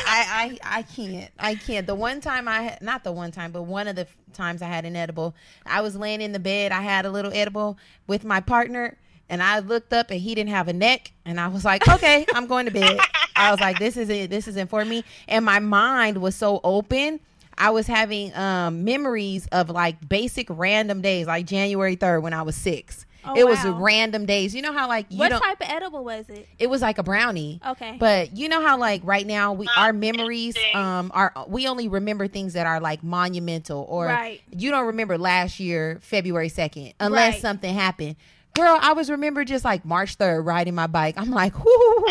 I, I, I can't. I can't. The one time I had, not the one time, but one of the times I had an edible, I was laying in the bed. I had a little edible with my partner, and I looked up and he didn't have a neck, and I was like, okay, I'm going to bed. I was like, this is it. This isn't for me. And my mind was so open. I was having um, memories of like basic random days, like January 3rd when I was six. Oh, it was random days. You know how like you what type of edible was it? it was like a brownie. Okay. But you know how like right now we Oh, our memories um are we only remember things that are like monumental or Right. you don't remember last year February 2nd unless Right. something happened. Girl, I was remember just like March 3rd riding my bike. I'm like, whoo,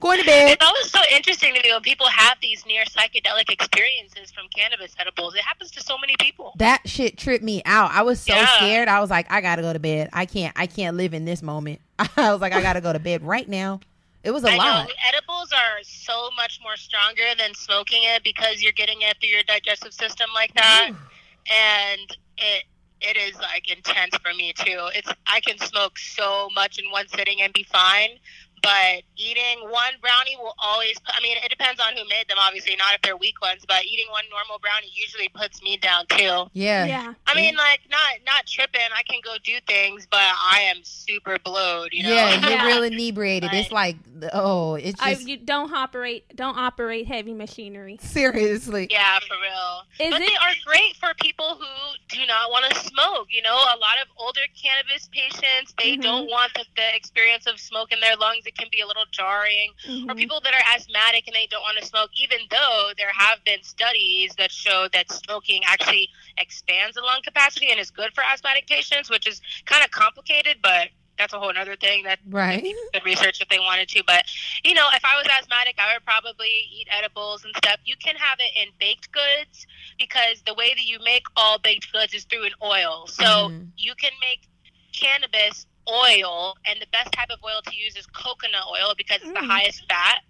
going to bed. It's always so interesting to me when people have these near psychedelic experiences from cannabis edibles. It happens to so many people. That shit tripped me out. I was so Yeah. scared. I was like, I gotta go to bed. I can't. I can't live in this moment. I was like, I gotta go to bed right now. It was a I lot. know edibles are so much more stronger than smoking it because you're getting it through your digestive system like that, and it it is like intense for me too. It's I can smoke so much in one sitting and be fine, but eating one brownie will always. I mean, it depends on who made them. Obviously, not if they're weak ones, but eating one normal brownie usually puts me down too. Yeah. yeah. I mean, like not not tripping. I can go do things, but I am super blowed. You know. Yeah, you're Yeah. real inebriated. It's like, oh, it's I, you don't operate don't operate heavy machinery. seriously. Yeah, for real. Is but it- they are great for people who do not want to smoke. You know, a lot of older cannabis patients, they Mhm. don't want the, the experience of smoke in their lungs. It can be a little jarring. Or Mhm. people that are asthmatic and they don't want to smoke, even though there have been studies that show that smoking actually expands the lung capacity and is good for asthmatic patients, which is kind of complicated, but that's a whole other thing that Right. could research if they wanted to. But you know, if I was asthmatic, I would probably eat edibles and stuff. You can have it in baked goods because the way that you make all baked goods is through an oil. So Mhm. you can make cannabis oil, and the best type of oil to use is coconut oil because it's the Mm. highest fat.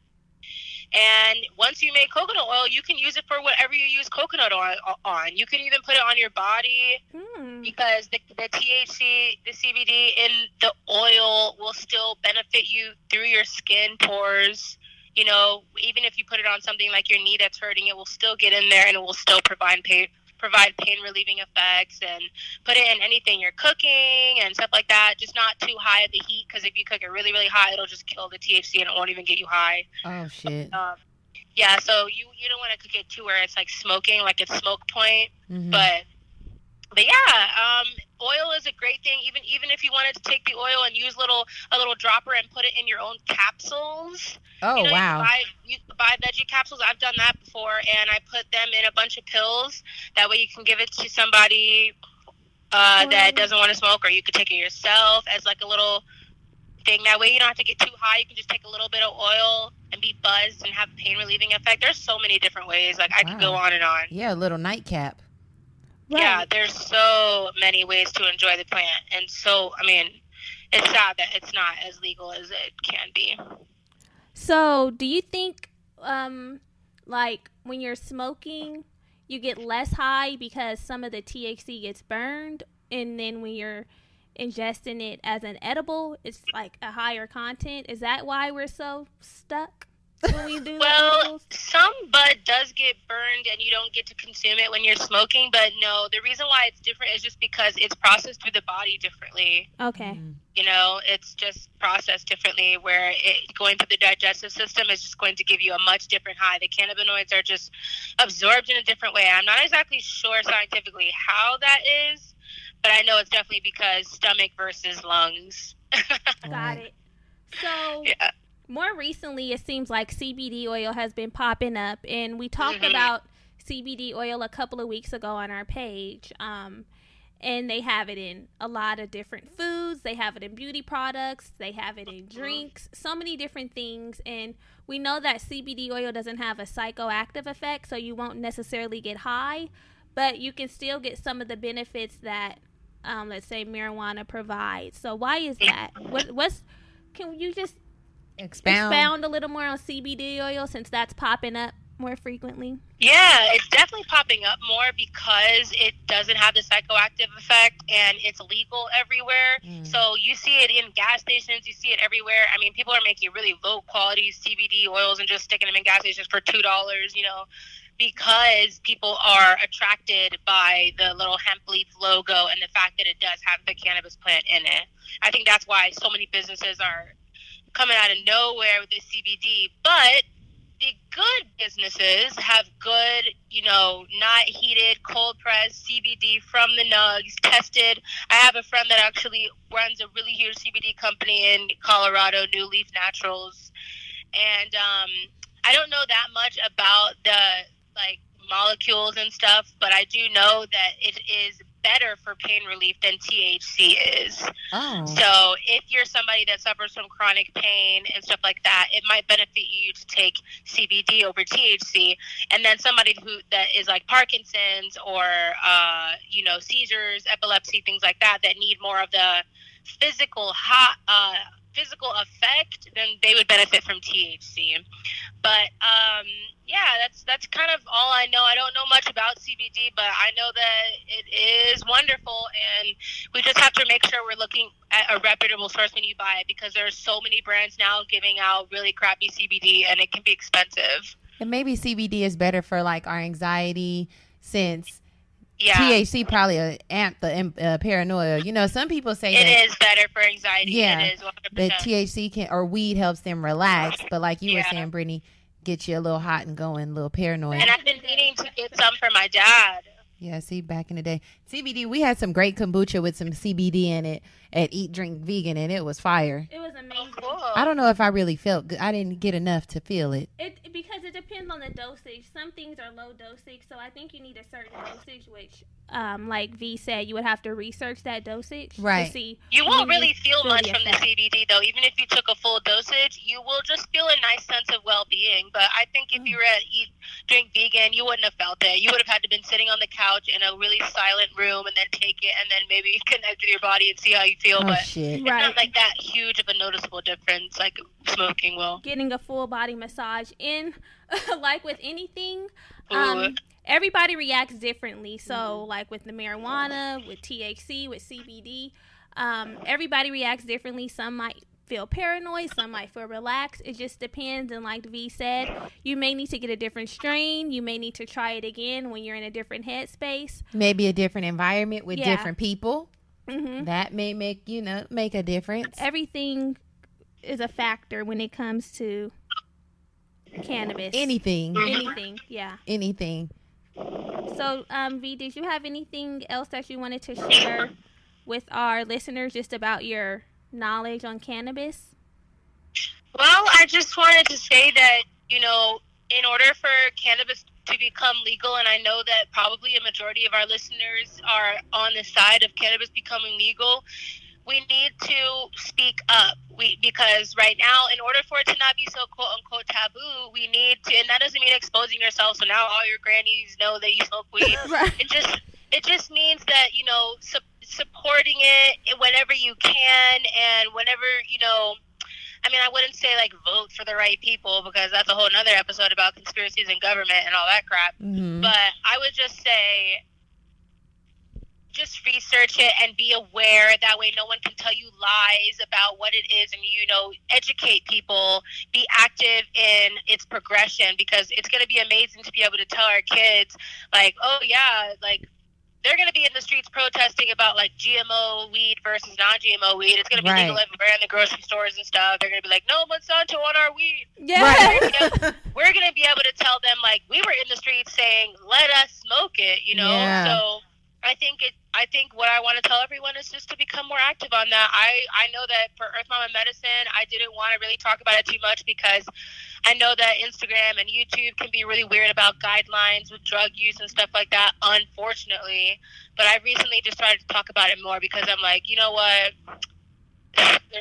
And once you make coconut oil, you can use it for whatever you use coconut oil on. You can even put it on your body Hmm. because the, the THC, the CBD in the oil will still benefit you through your skin pores. You know, even if you put it on something like your knee that's hurting, it will still get in there and it will still provide pain, provide pain relieving effects. And put it in anything you're cooking and stuff like that. Just not too high at the heat because if you cook it really, really high, it'll just kill the THC and it won't even get you high. Oh shit. Um, yeah, so you you don't want to cook it to where it's like smoking, like it's smoke point Mhm. but but yeah um oil is a great thing. Even even if you wanted to take the oil and use little a little dropper and put it in your own capsules. Oh you know, wow. You buy, you buy veggie capsules. I've done that before, and I put them in a bunch of pills. That way, you can give it to somebody uh, that doesn't want to smoke, or you could take it yourself as like a little thing. That way, you don't have to get too high. You can just take a little bit of oil and be buzzed and have pain relieving effect. There's so many different ways. Like I could go on and on. yeah, a little nightcap. Yeah, there's so many ways to enjoy the plant, and so I mean, it's sad that it's not as legal as it can be. So, do you think, um, like when you're smoking, you get less high because some of the THC gets burned, and then when you're ingesting it as an edible, it's like a higher content? Is that why we're so stuck when we do Well, edibles? some bud does get burned, and you don't get to consume it when you're smoking. But no, the reason why it's different is just because it's processed through the body differently. Okay. Mm. You know, it's just processed differently, where it going through the digestive system is just going to give you a much different high. The cannabinoids are just absorbed in a different way. I'm not exactly sure scientifically how that is, but I know it's definitely because stomach versus lungs. Got it. So, yeah. More recently, it seems like CBD oil has been popping up, and we talked Mhm. about CBD oil a couple of weeks ago on our page. Um, and they have it in a lot of different foods. They have it in beauty products. They have it in drinks. So many different things. And we know that CBD oil doesn't have a psychoactive effect, so you won't necessarily get high, but you can still get some of the benefits that, um, let's say, marijuana provides. So why is that? What, what's can you just Expound. expound a little more on CBD oil since that's popping up more frequently? Yeah, it's definitely popping up more because it doesn't have the psychoactive effect and it's legal everywhere. Mm. So you see it in gas stations, you see it everywhere. I mean, people are making really low quality CBD oils and just sticking them in gas stations for $2, you know, because people are attracted by the little hemp leaf logo and the fact that it does have the cannabis plant in it. I think that's why so many businesses are coming out of nowhere with the CBD, but the good businesses have good, you know, not heated, cold pressed CBD from the nugs, tested. I have a friend that actually runs a really huge CBD company in Colorado, New Leaf Naturals. And um, I don't know that much about the like molecules and stuff, but I do know that it is better for pain relief than THC is. Oh. So if you're somebody that suffers from chronic pain and stuff like that, it might benefit you to take CBD over THC. And then somebody who that is like Parkinson's or uh, you know seizures, epilepsy, things like that, that need more of the physical hot. Uh, physical effect then they would benefit from THC but um yeah that's that's kind of all I know I don't know much about CBD but I know that it is wonderful and we just have to make sure we're looking at a reputable source when you buy it because there's so many brands now giving out really crappy CBD and it can be expensive. And maybe CBD is better for like our anxiety since Yeah. THC probably uh, amp the uh, paranoia. You know, some people say that It is better for anxiety. Yeah, it is 100%. THC can or weed helps them relax, but like you were saying, Brittany, get you a little hot and going, a little paranoid. and I've been needing to get some for my dad. Yeah, see, back in the day, CBD, we had some great kombucha with some CBD in it at Eat Drink Vegan, and it was fire. It was Oh, amazing. cool. I don't know if I really felt good. I didn't get enough to feel it. It because it depends on the dosage. Some things are low dosage, so I think you need a certain dosage, which, um, like V said, you would have to research that dosage Right. to see. You won't when really feel feel much the from the. CBD though. Even if you took a full dosage, you will just feel a nice sense of well-being. But I think if you were at Eat Drink Vegan, you wouldn't have felt it. You would have had to been sitting on the couch in a really silent room and then take it and then maybe connect with your body and see how you feel. Oh but shit! it's Right. not like that huge of a noticeable difference like smoking will. Getting a full body massage in, like with anything, um, everybody reacts differently. So, like with the marijuana, with THC, with CBD, um, everybody reacts differently. Some might feel paranoid, some might feel relaxed. It just depends. And like V said, you may need to get a different strain. You may need to try it again when you're in a different headspace. Maybe a different environment with Yeah. different people. Hmm That may make you know make a difference. Everything is a factor when it comes to cannabis. Anything, anything, yeah. anything. So, um, V, did you have anything else that you wanted to share with our listeners just about your knowledge on cannabis? Well, I just wanted to say that, you know, in order for cannabis to become legal, and I know that probably a majority of our listeners are on the side of cannabis becoming legal, we need to speak up. We because right now, in order for it to not be so quote unquote taboo, we need to, and that doesn't mean exposing yourself. So now all your grannies know that you smoke weed. Right. It just it just means that you know su- supporting it whenever you can, and whenever you know. I mean, I wouldn't say like vote for the right people because that's a whole nother episode about conspiracies and government and all that crap. Mhm. But I would just say just research it and be aware. That way, no one can tell you lies about what it is, and you know, educate people. Be active in its progression because it's going to be amazing to be able to tell our kids, like, oh yeah, like they're going to be in the streets protesting about like GMO weed versus non-GMO weed. It's going to be Right. legal everywhere in the grocery stores and stuff. They're going to be like, no Monsanto on our weed Yeah. Right. we're gonna be able to tell them like we were in the streets saying let us smoke it you know Yeah. so i think it i think what i want to tell everyone is just to become more active on that. I i know that for earth mama medicine i didn't want to really talk about it too much because i know that instagram and youtube can be really weird about guidelines with drug use and stuff like that unfortunately. But i recently just started to talk about it more because i'm like you know what?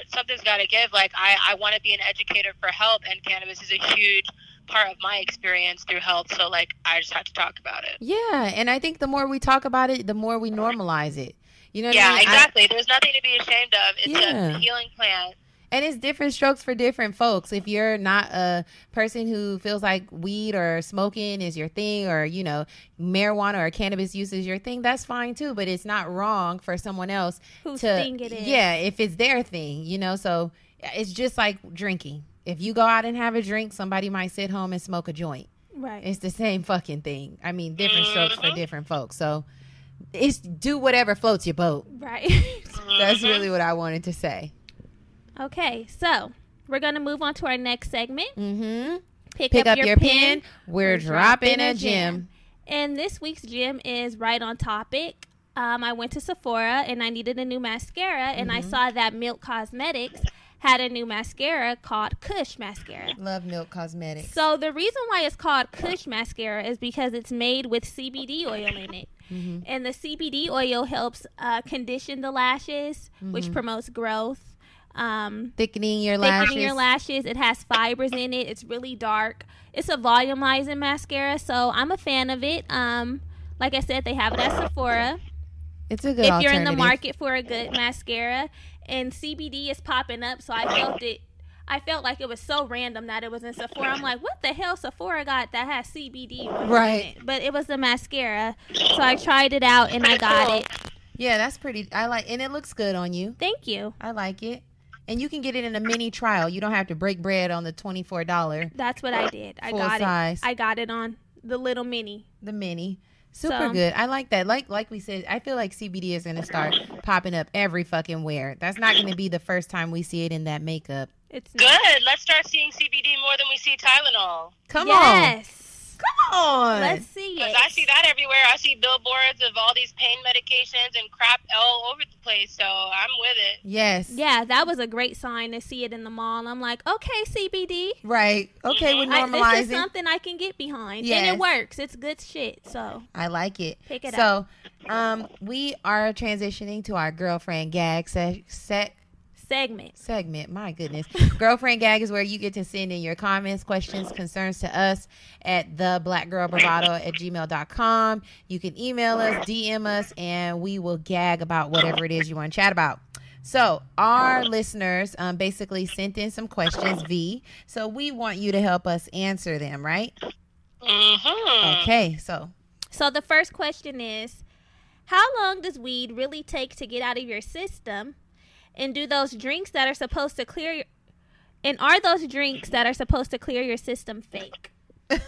Something's got to give. Like I, I want to be an educator for health, and cannabis is a huge part of my experience through health. So like I just had to talk about it. Yeah, and I think the more we talk about it, the more we normalize it. You know what I Yeah, mean? I- exactly. There's nothing to be ashamed of. It's Yeah. a healing plant. and it's different strokes for different folks. If you're not a person who feels like weed or smoking is your thing, or you know, marijuana or cannabis use is your thing, that's fine too. But it's not wrong for someone else Whose to, thing it is. yeah, if it's their thing, you know. So it's just like drinking. If you go out and have a drink, somebody might sit home and smoke a joint. Right. It's the same fucking thing. I mean, different strokes for Mhm. different folks. So it's do whatever floats your boat. right. That's Mhm. really what I wanted to say. okay, so we're gonna move on to our next segment. Mm-hmm. Pick, Pick up, your, pen. We're dropping a gem. And this week's gym is right on topic. Um, I went to Sephora and I needed a new mascara, and Mm-hmm. I saw that Milk Cosmetics had a new mascara called Kush Mascara. Love Milk Cosmetics. So the reason why it's called Kush Mascara is because it's made with CBD oil in it. Mm-hmm. And the CBD oil helps uh, condition the lashes, which promotes growth. Um, Thickening your Mm-hmm. lashes. thickening your lashes. It has fibers in it. It's really dark. It's a volumizing mascara, so I'm a fan of it. Um, like I said, they have it at Sephora. It's a good if you're in the market for a good mascara, and CBD is popping up, so I felt it. I felt like it was so random that it was in Sephora. I'm like, what the hell Sephora got that has CBD? Right. it? But it was the mascara, so I tried it out and I got it. Yeah, that's pretty. I like, and it looks good on you. Thank you. I like it. And you can get it in a mini trial. You don't have to break bread on the twenty four dollar, That's what I did. I got size. it. I got it on the little mini. the mini. Super So- good. I like that. Like like we said, I feel like CBD is gonna start popping up every fucking where. That's not gonna be the first time we see it in that makeup. It's not- Good. Let's start seeing CBD more than we see Tylenol. Come on, yes. Come on. Let's see Because it. I see that everywhere. I see billboards of all these pain medications and crap all over the place. So I'm with it. yes. Yeah, that was a great sign to see it in the mall. I'm like, okay, CBD. Right. Okay. We're I, this is something I can get behind, and it works. It's good shit. So I like it. Pick it so, um, we are transitioning to our girlfriend gag se- se- segment. segment. My goodness. Girlfriend gag is where you get to send in your comments, questions, concerns to us at the black girl bravado at gmail.com. You can email us, DM us, and we will gag about whatever it is you want to chat about. So, our listeners um, basically sent in some questions, V. So, we want you to help us answer them, right? Mm-hmm. Okay. So, So the first question is, how long does weed really take to get out of your system? And do those drinks that are supposed to clear your, and are those drinks that are supposed to clear your system fake? okay,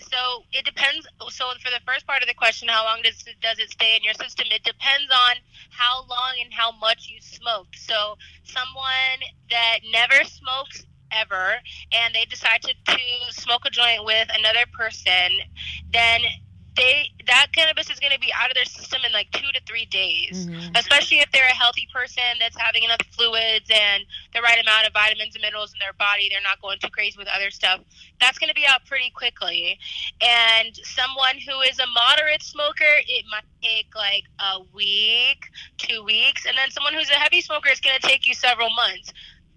so it depends. So for the first part of the question, how long does it, does it stay in your system? It depends on how long and how much you smoked. So someone that never smokes ever and they decide to, to smoke a joint with another person, then they that cannabis is going to be out of their system in like two to three days. Mhm. Especially if they're a healthy person that's having enough fluids and the right amount of vitamins and minerals in their body. They're not going too crazy with other stuff. That's going to be out pretty quickly. And someone who is a moderate smoker, it might take like a week, two weeks, and then someone who's a heavy smoker, it's going to take you several months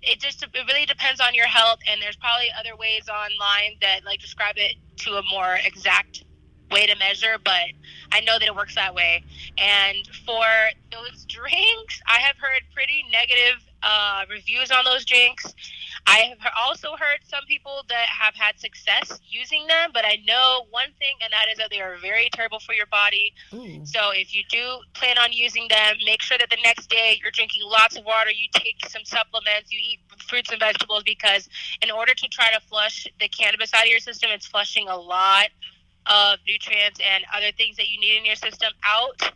it just it really depends on your health and there's probably other ways online that like describe it to a more exact way to measure but i know that it works that way. And for those drinks i have heard pretty negative uh, reviews on those drinks. I have also heard some people that have had success using them but i know one thing and that is that they are very terrible for your body. Ooh. so if you do plan on using them, make sure that the next day you're drinking lots of water, you take some supplements, you eat fruits and vegetables because in order to try to flush the cannabis out of your system, it's flushing a lot of nutrients and other things that you need in your system out.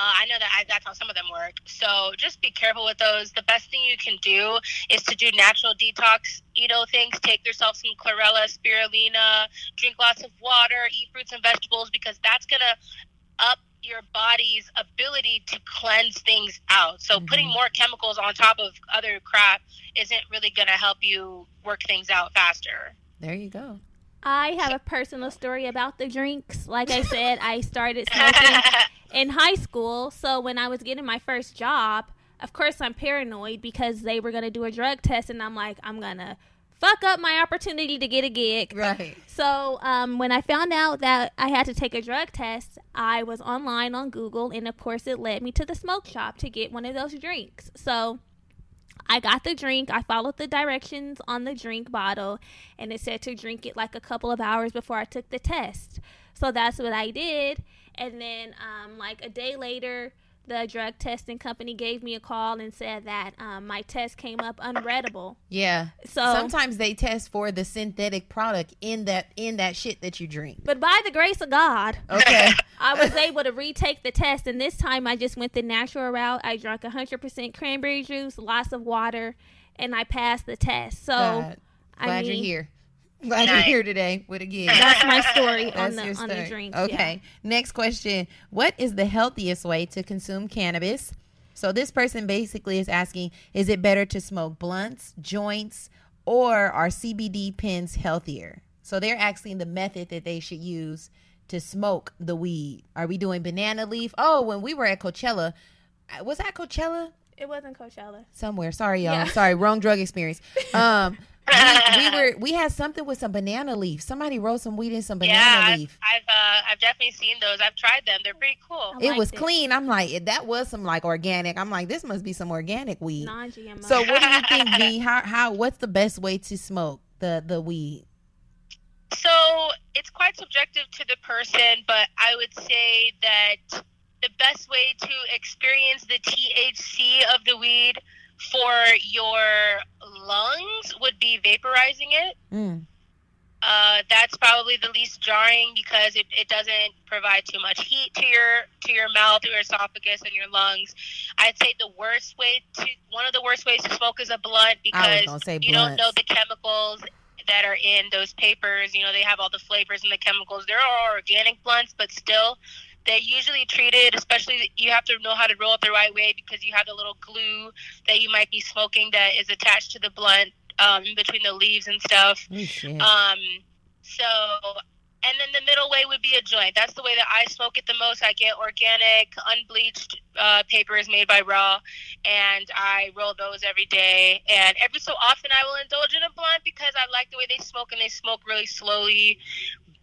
Uh, I know that I, that's how some of them work. So just be careful with those. The best thing you can do is to do natural detox, eat all things, take yourself some chlorella, spirulina, drink lots of water, eat fruits and vegetables because that's going to up your body's ability to cleanse things out. So putting more chemicals on top of other crap isn't really going to help you work things out faster. There you go. I have a personal story about the drinks. Like I said, I started smoking in high school. So when I was getting my first job, of course I'm paranoid because they were going to do a drug test and I'm like, I'm going to fuck up my opportunity to get a gig. Right. So um, when I found out that I had to take a drug test, I was online on Google, and of course, it led me to the smoke shop to get one of those drinks. So I got the drink. I followed the directions on the drink bottle, and it said to drink it like a couple of hours before I took the test. So that's what I did. And then, um, like a day later, the drug testing company gave me a call and said that um, my test came up unreadable. Yeah. So Sometimes they test for the synthetic product in that in that shit that you drink. but by the grace of God, Okay. I was able to retake the test, and this time I just went the natural route. I drank 100% cranberry juice, lots of water, and I passed the test. So Glad, I glad mean, you're here. Glad you're here today with a gig. that's my story on the your on the story. drinks. Okay. Next question. What is the healthiest way to consume cannabis? So this person basically is asking, is it better to smoke blunts, joints, or are CBD pens healthier? So they're asking the method that they should use to smoke the weed. Are we doing banana leaf? Oh, when we were at Coachella, uh, was that Coachella? It wasn't Coachella. Somewhere. Sorry, y'all. Yeah. Sorry, wrong drug experience. Um, we, we were we had something with some banana leaf. Somebody rolled some weed in some banana yeah, I've. I've, uh, I've definitely seen those. I've tried them. They're pretty cool. I it was it. clean. I'm like, that was some like organic. I'm like, this must be some organic weed. Non-GMO. So what do you think, V? How how what's the best way to smoke the the weed? So it's quite subjective to the person, but I would say that the best way to experience the THC of the weed for your lungs would be vaporizing it. Mm. Uh, that's probably the least jarring because it, it doesn't provide too much heat to your to your mouth, your esophagus, and your lungs. I'd say the worst way to one of the worst ways to smoke is a blunt because you don't know the chemicals that are in those papers. You know they have all the flavors and the chemicals. There are organic blunts, but still. They're usually treated, especially you have to know how to roll it the right way because you have the little glue that you might be smoking that is attached to the blunt um, in between the leaves and stuff. Oh, shit. Um, so, and then the middle way would be a joint. That's the way that I smoke it the most. I get organic, unbleached uh, papers made by Raw, and I roll those every day. And every so often, I will indulge in a blunt because I like the way they smoke, and they smoke really slowly.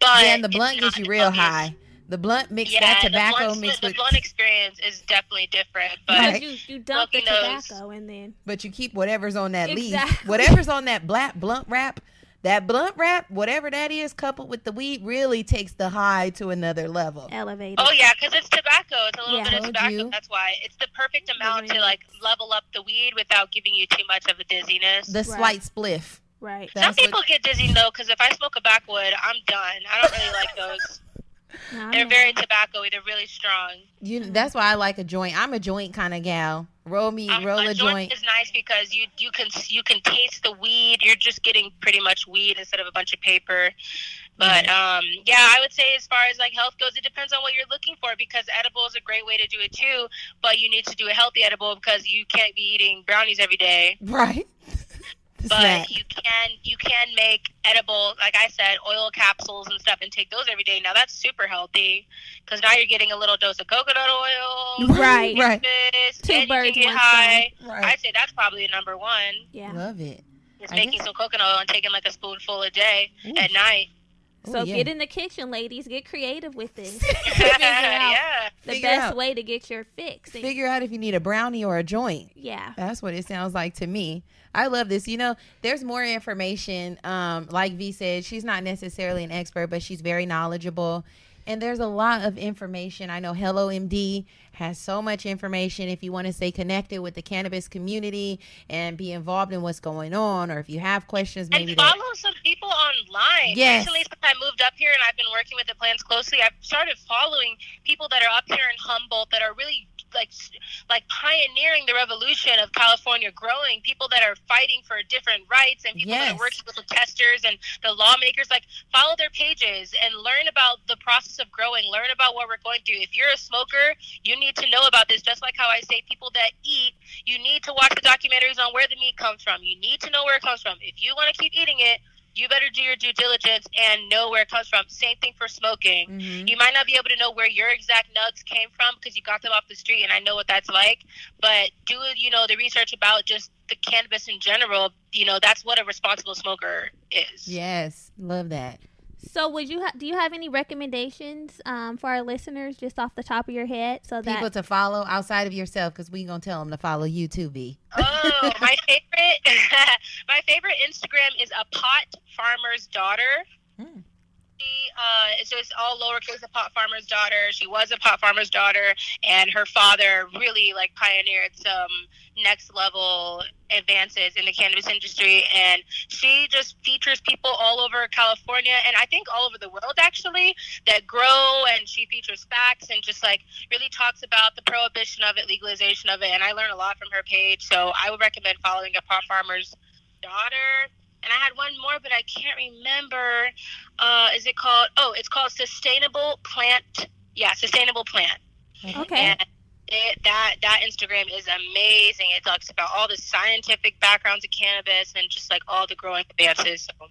But yeah, and the blunt gets you real healthiest. high. The blunt mixed Yeah, that the tobacco blunt, mixed the with, blunt experience is definitely different. But Right. you you dump the Smoking those. tobacco and then but you keep whatever's on that leaf, whatever's on that black blunt wrap. That blunt wrap, whatever that is, coupled with the weed, really takes the high to another level. elevated. Oh yeah, because it's tobacco. It's a little Yeah. bit of tobacco. you. That's why it's the perfect amount to like level up the weed without giving you too much of a dizziness. The slight spliff. Right. Some people what, get dizzy though, because if I smoke a backwood, I'm done. I don't really like those. No, They're very tobacco-y. They're really strong. you. That's why I like a joint. I'm a joint kind of gal. Roll me, Um, roll a a joint joint. is nice because you you can you can taste the weed. You're just getting pretty much weed instead of a bunch of paper. But um, yeah, I would say as far as like health goes, it depends on what you're looking for because edible is a great way to do it too. But you need to do a healthy edible because you can't be eating brownies every day. Right. The But snack. you can you can make edible, like I said, oil capsules and stuff, and take those every day. Now that's super healthy because now you're getting a little dose of coconut oil, Right. Right. cannabis, Two you birds, can get one high. Right. I'd say that's probably number one. Yeah. Love it. it. Is I making guess- some coconut oil and taking like a spoonful a day Ooh. at night. So Ooh, yeah. get in the kitchen, ladies. Get creative with this. Figure out yeah. the Figure best out. way to get your fix. Figure out if you need a brownie or a joint. yeah. That's what it sounds like to me. I love this. You know, there's more information. Um, like V said, she's not necessarily an expert, but she's very knowledgeable. And there's a lot of information. I know Hello MD has so much information. If you want to stay connected with the cannabis community and be involved in what's going on, or if you have questions, maybe and that. follow some people online. Yes. Recently, since I moved up here and I've been working with the plants closely, I've started following people that are up here in Humboldt that are really like like pioneering the revolution of California growing. People that are fighting for different rights and people that are working with the testers and the lawmakers. Like follow their pages and learn about the process of growing. Learn about what we're going through. If you're a smoker, you need to know about this. Just like how I say, people that eat, you need to watch the documentaries on where the meat comes from. You need to know where it comes from. If you want to keep eating it, you better do your due diligence and know where it comes from. Same thing for smoking. Mhm. You might not be able to know where your exact nugs came from because you got them off the street, and I know what that's like. But do you know the research about just the cannabis in general? You know that's what a responsible smoker is. Yes, love that. So would you ha- do you have any recommendations um, for our listeners just off the top of your head so that People to follow outside of yourself because we gonna tell them to follow you too, V. Oh, my favorite, my favorite Instagram is a pot farmer's daughter. Hmm. Uh, it's just all lowercase. A pot farmer's daughter. She was a pot farmer's daughter, and her father really like pioneered some next level advances in the cannabis industry. And she just features people all over California, and I think all over the world actually that grow. And she features facts and just like really talks about the prohibition of it, legalization of it, and I learn a lot from her page. So I would recommend following a pot farmer's daughter. And I had one more, but I can't remember. Uh, is it called? Oh, it's called Sustainable Plant. Yeah, Sustainable Plant. okay And it, that that Instagram is amazing. It talks about all the scientific backgrounds of cannabis and just like all the growing advances. So,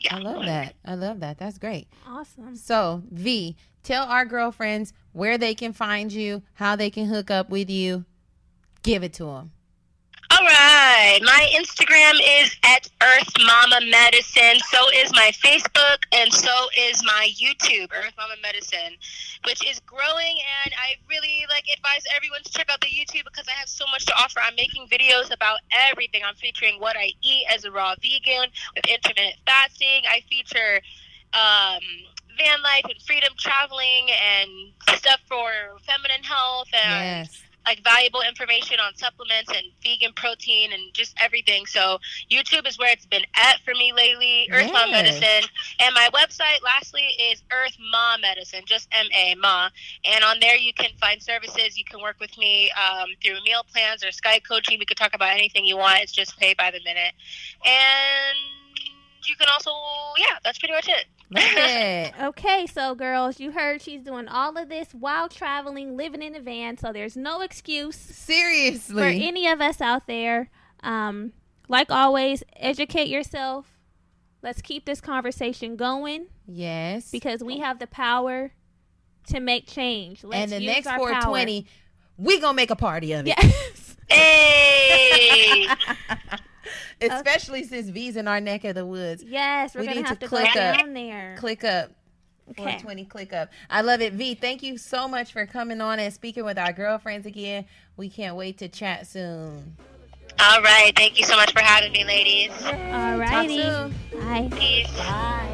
yeah. I love that. I love that. That's great. awesome So, V, tell our girlfriends where they can find you, how they can hook up with you. Give it to them. All right. My Instagram is at Earth Mama Medicine. So is my Facebook, and so is my YouTube, Earth Mama Medicine, which is growing. And I really like advise everyone to check out the YouTube because I have so much to offer. I'm making videos about everything. I'm featuring what I eat as a raw vegan with intermittent fasting. I feature um, van life and freedom traveling and stuff for feminine health and Yes. Like valuable information on supplements and vegan protein and just everything. So YouTube is where it's been at for me lately. Earth Mom Medicine. And my website lastly is Earth Ma Medicine, just M A Ma. And on there you can find services. You can work with me um, through meal plans or Skype coaching. We could talk about anything you want. It's just pay by the minute. And you can also yeah, that's pretty much it. Love it. Okay, so girls, you heard she's doing all of this while traveling, living in a van, so there's no excuse Seriously. for any of us out there. Um, like always, educate yourself. Let's keep this conversation going yes. because we have the power to make change. Let's and the use next our 420, we going to make a party of it. Yes. Hey Especially since V's in our neck of the woods. Yes, we're we gonna need have to, to click go down up, there. Click up. Okay. 420 click up. I love it. V, thank you so much for coming on and speaking with our girlfriends again. We can't wait to chat soon. All right. Thank you so much for having me, ladies. All righty. Talk soon. Bye. Peace. Bye.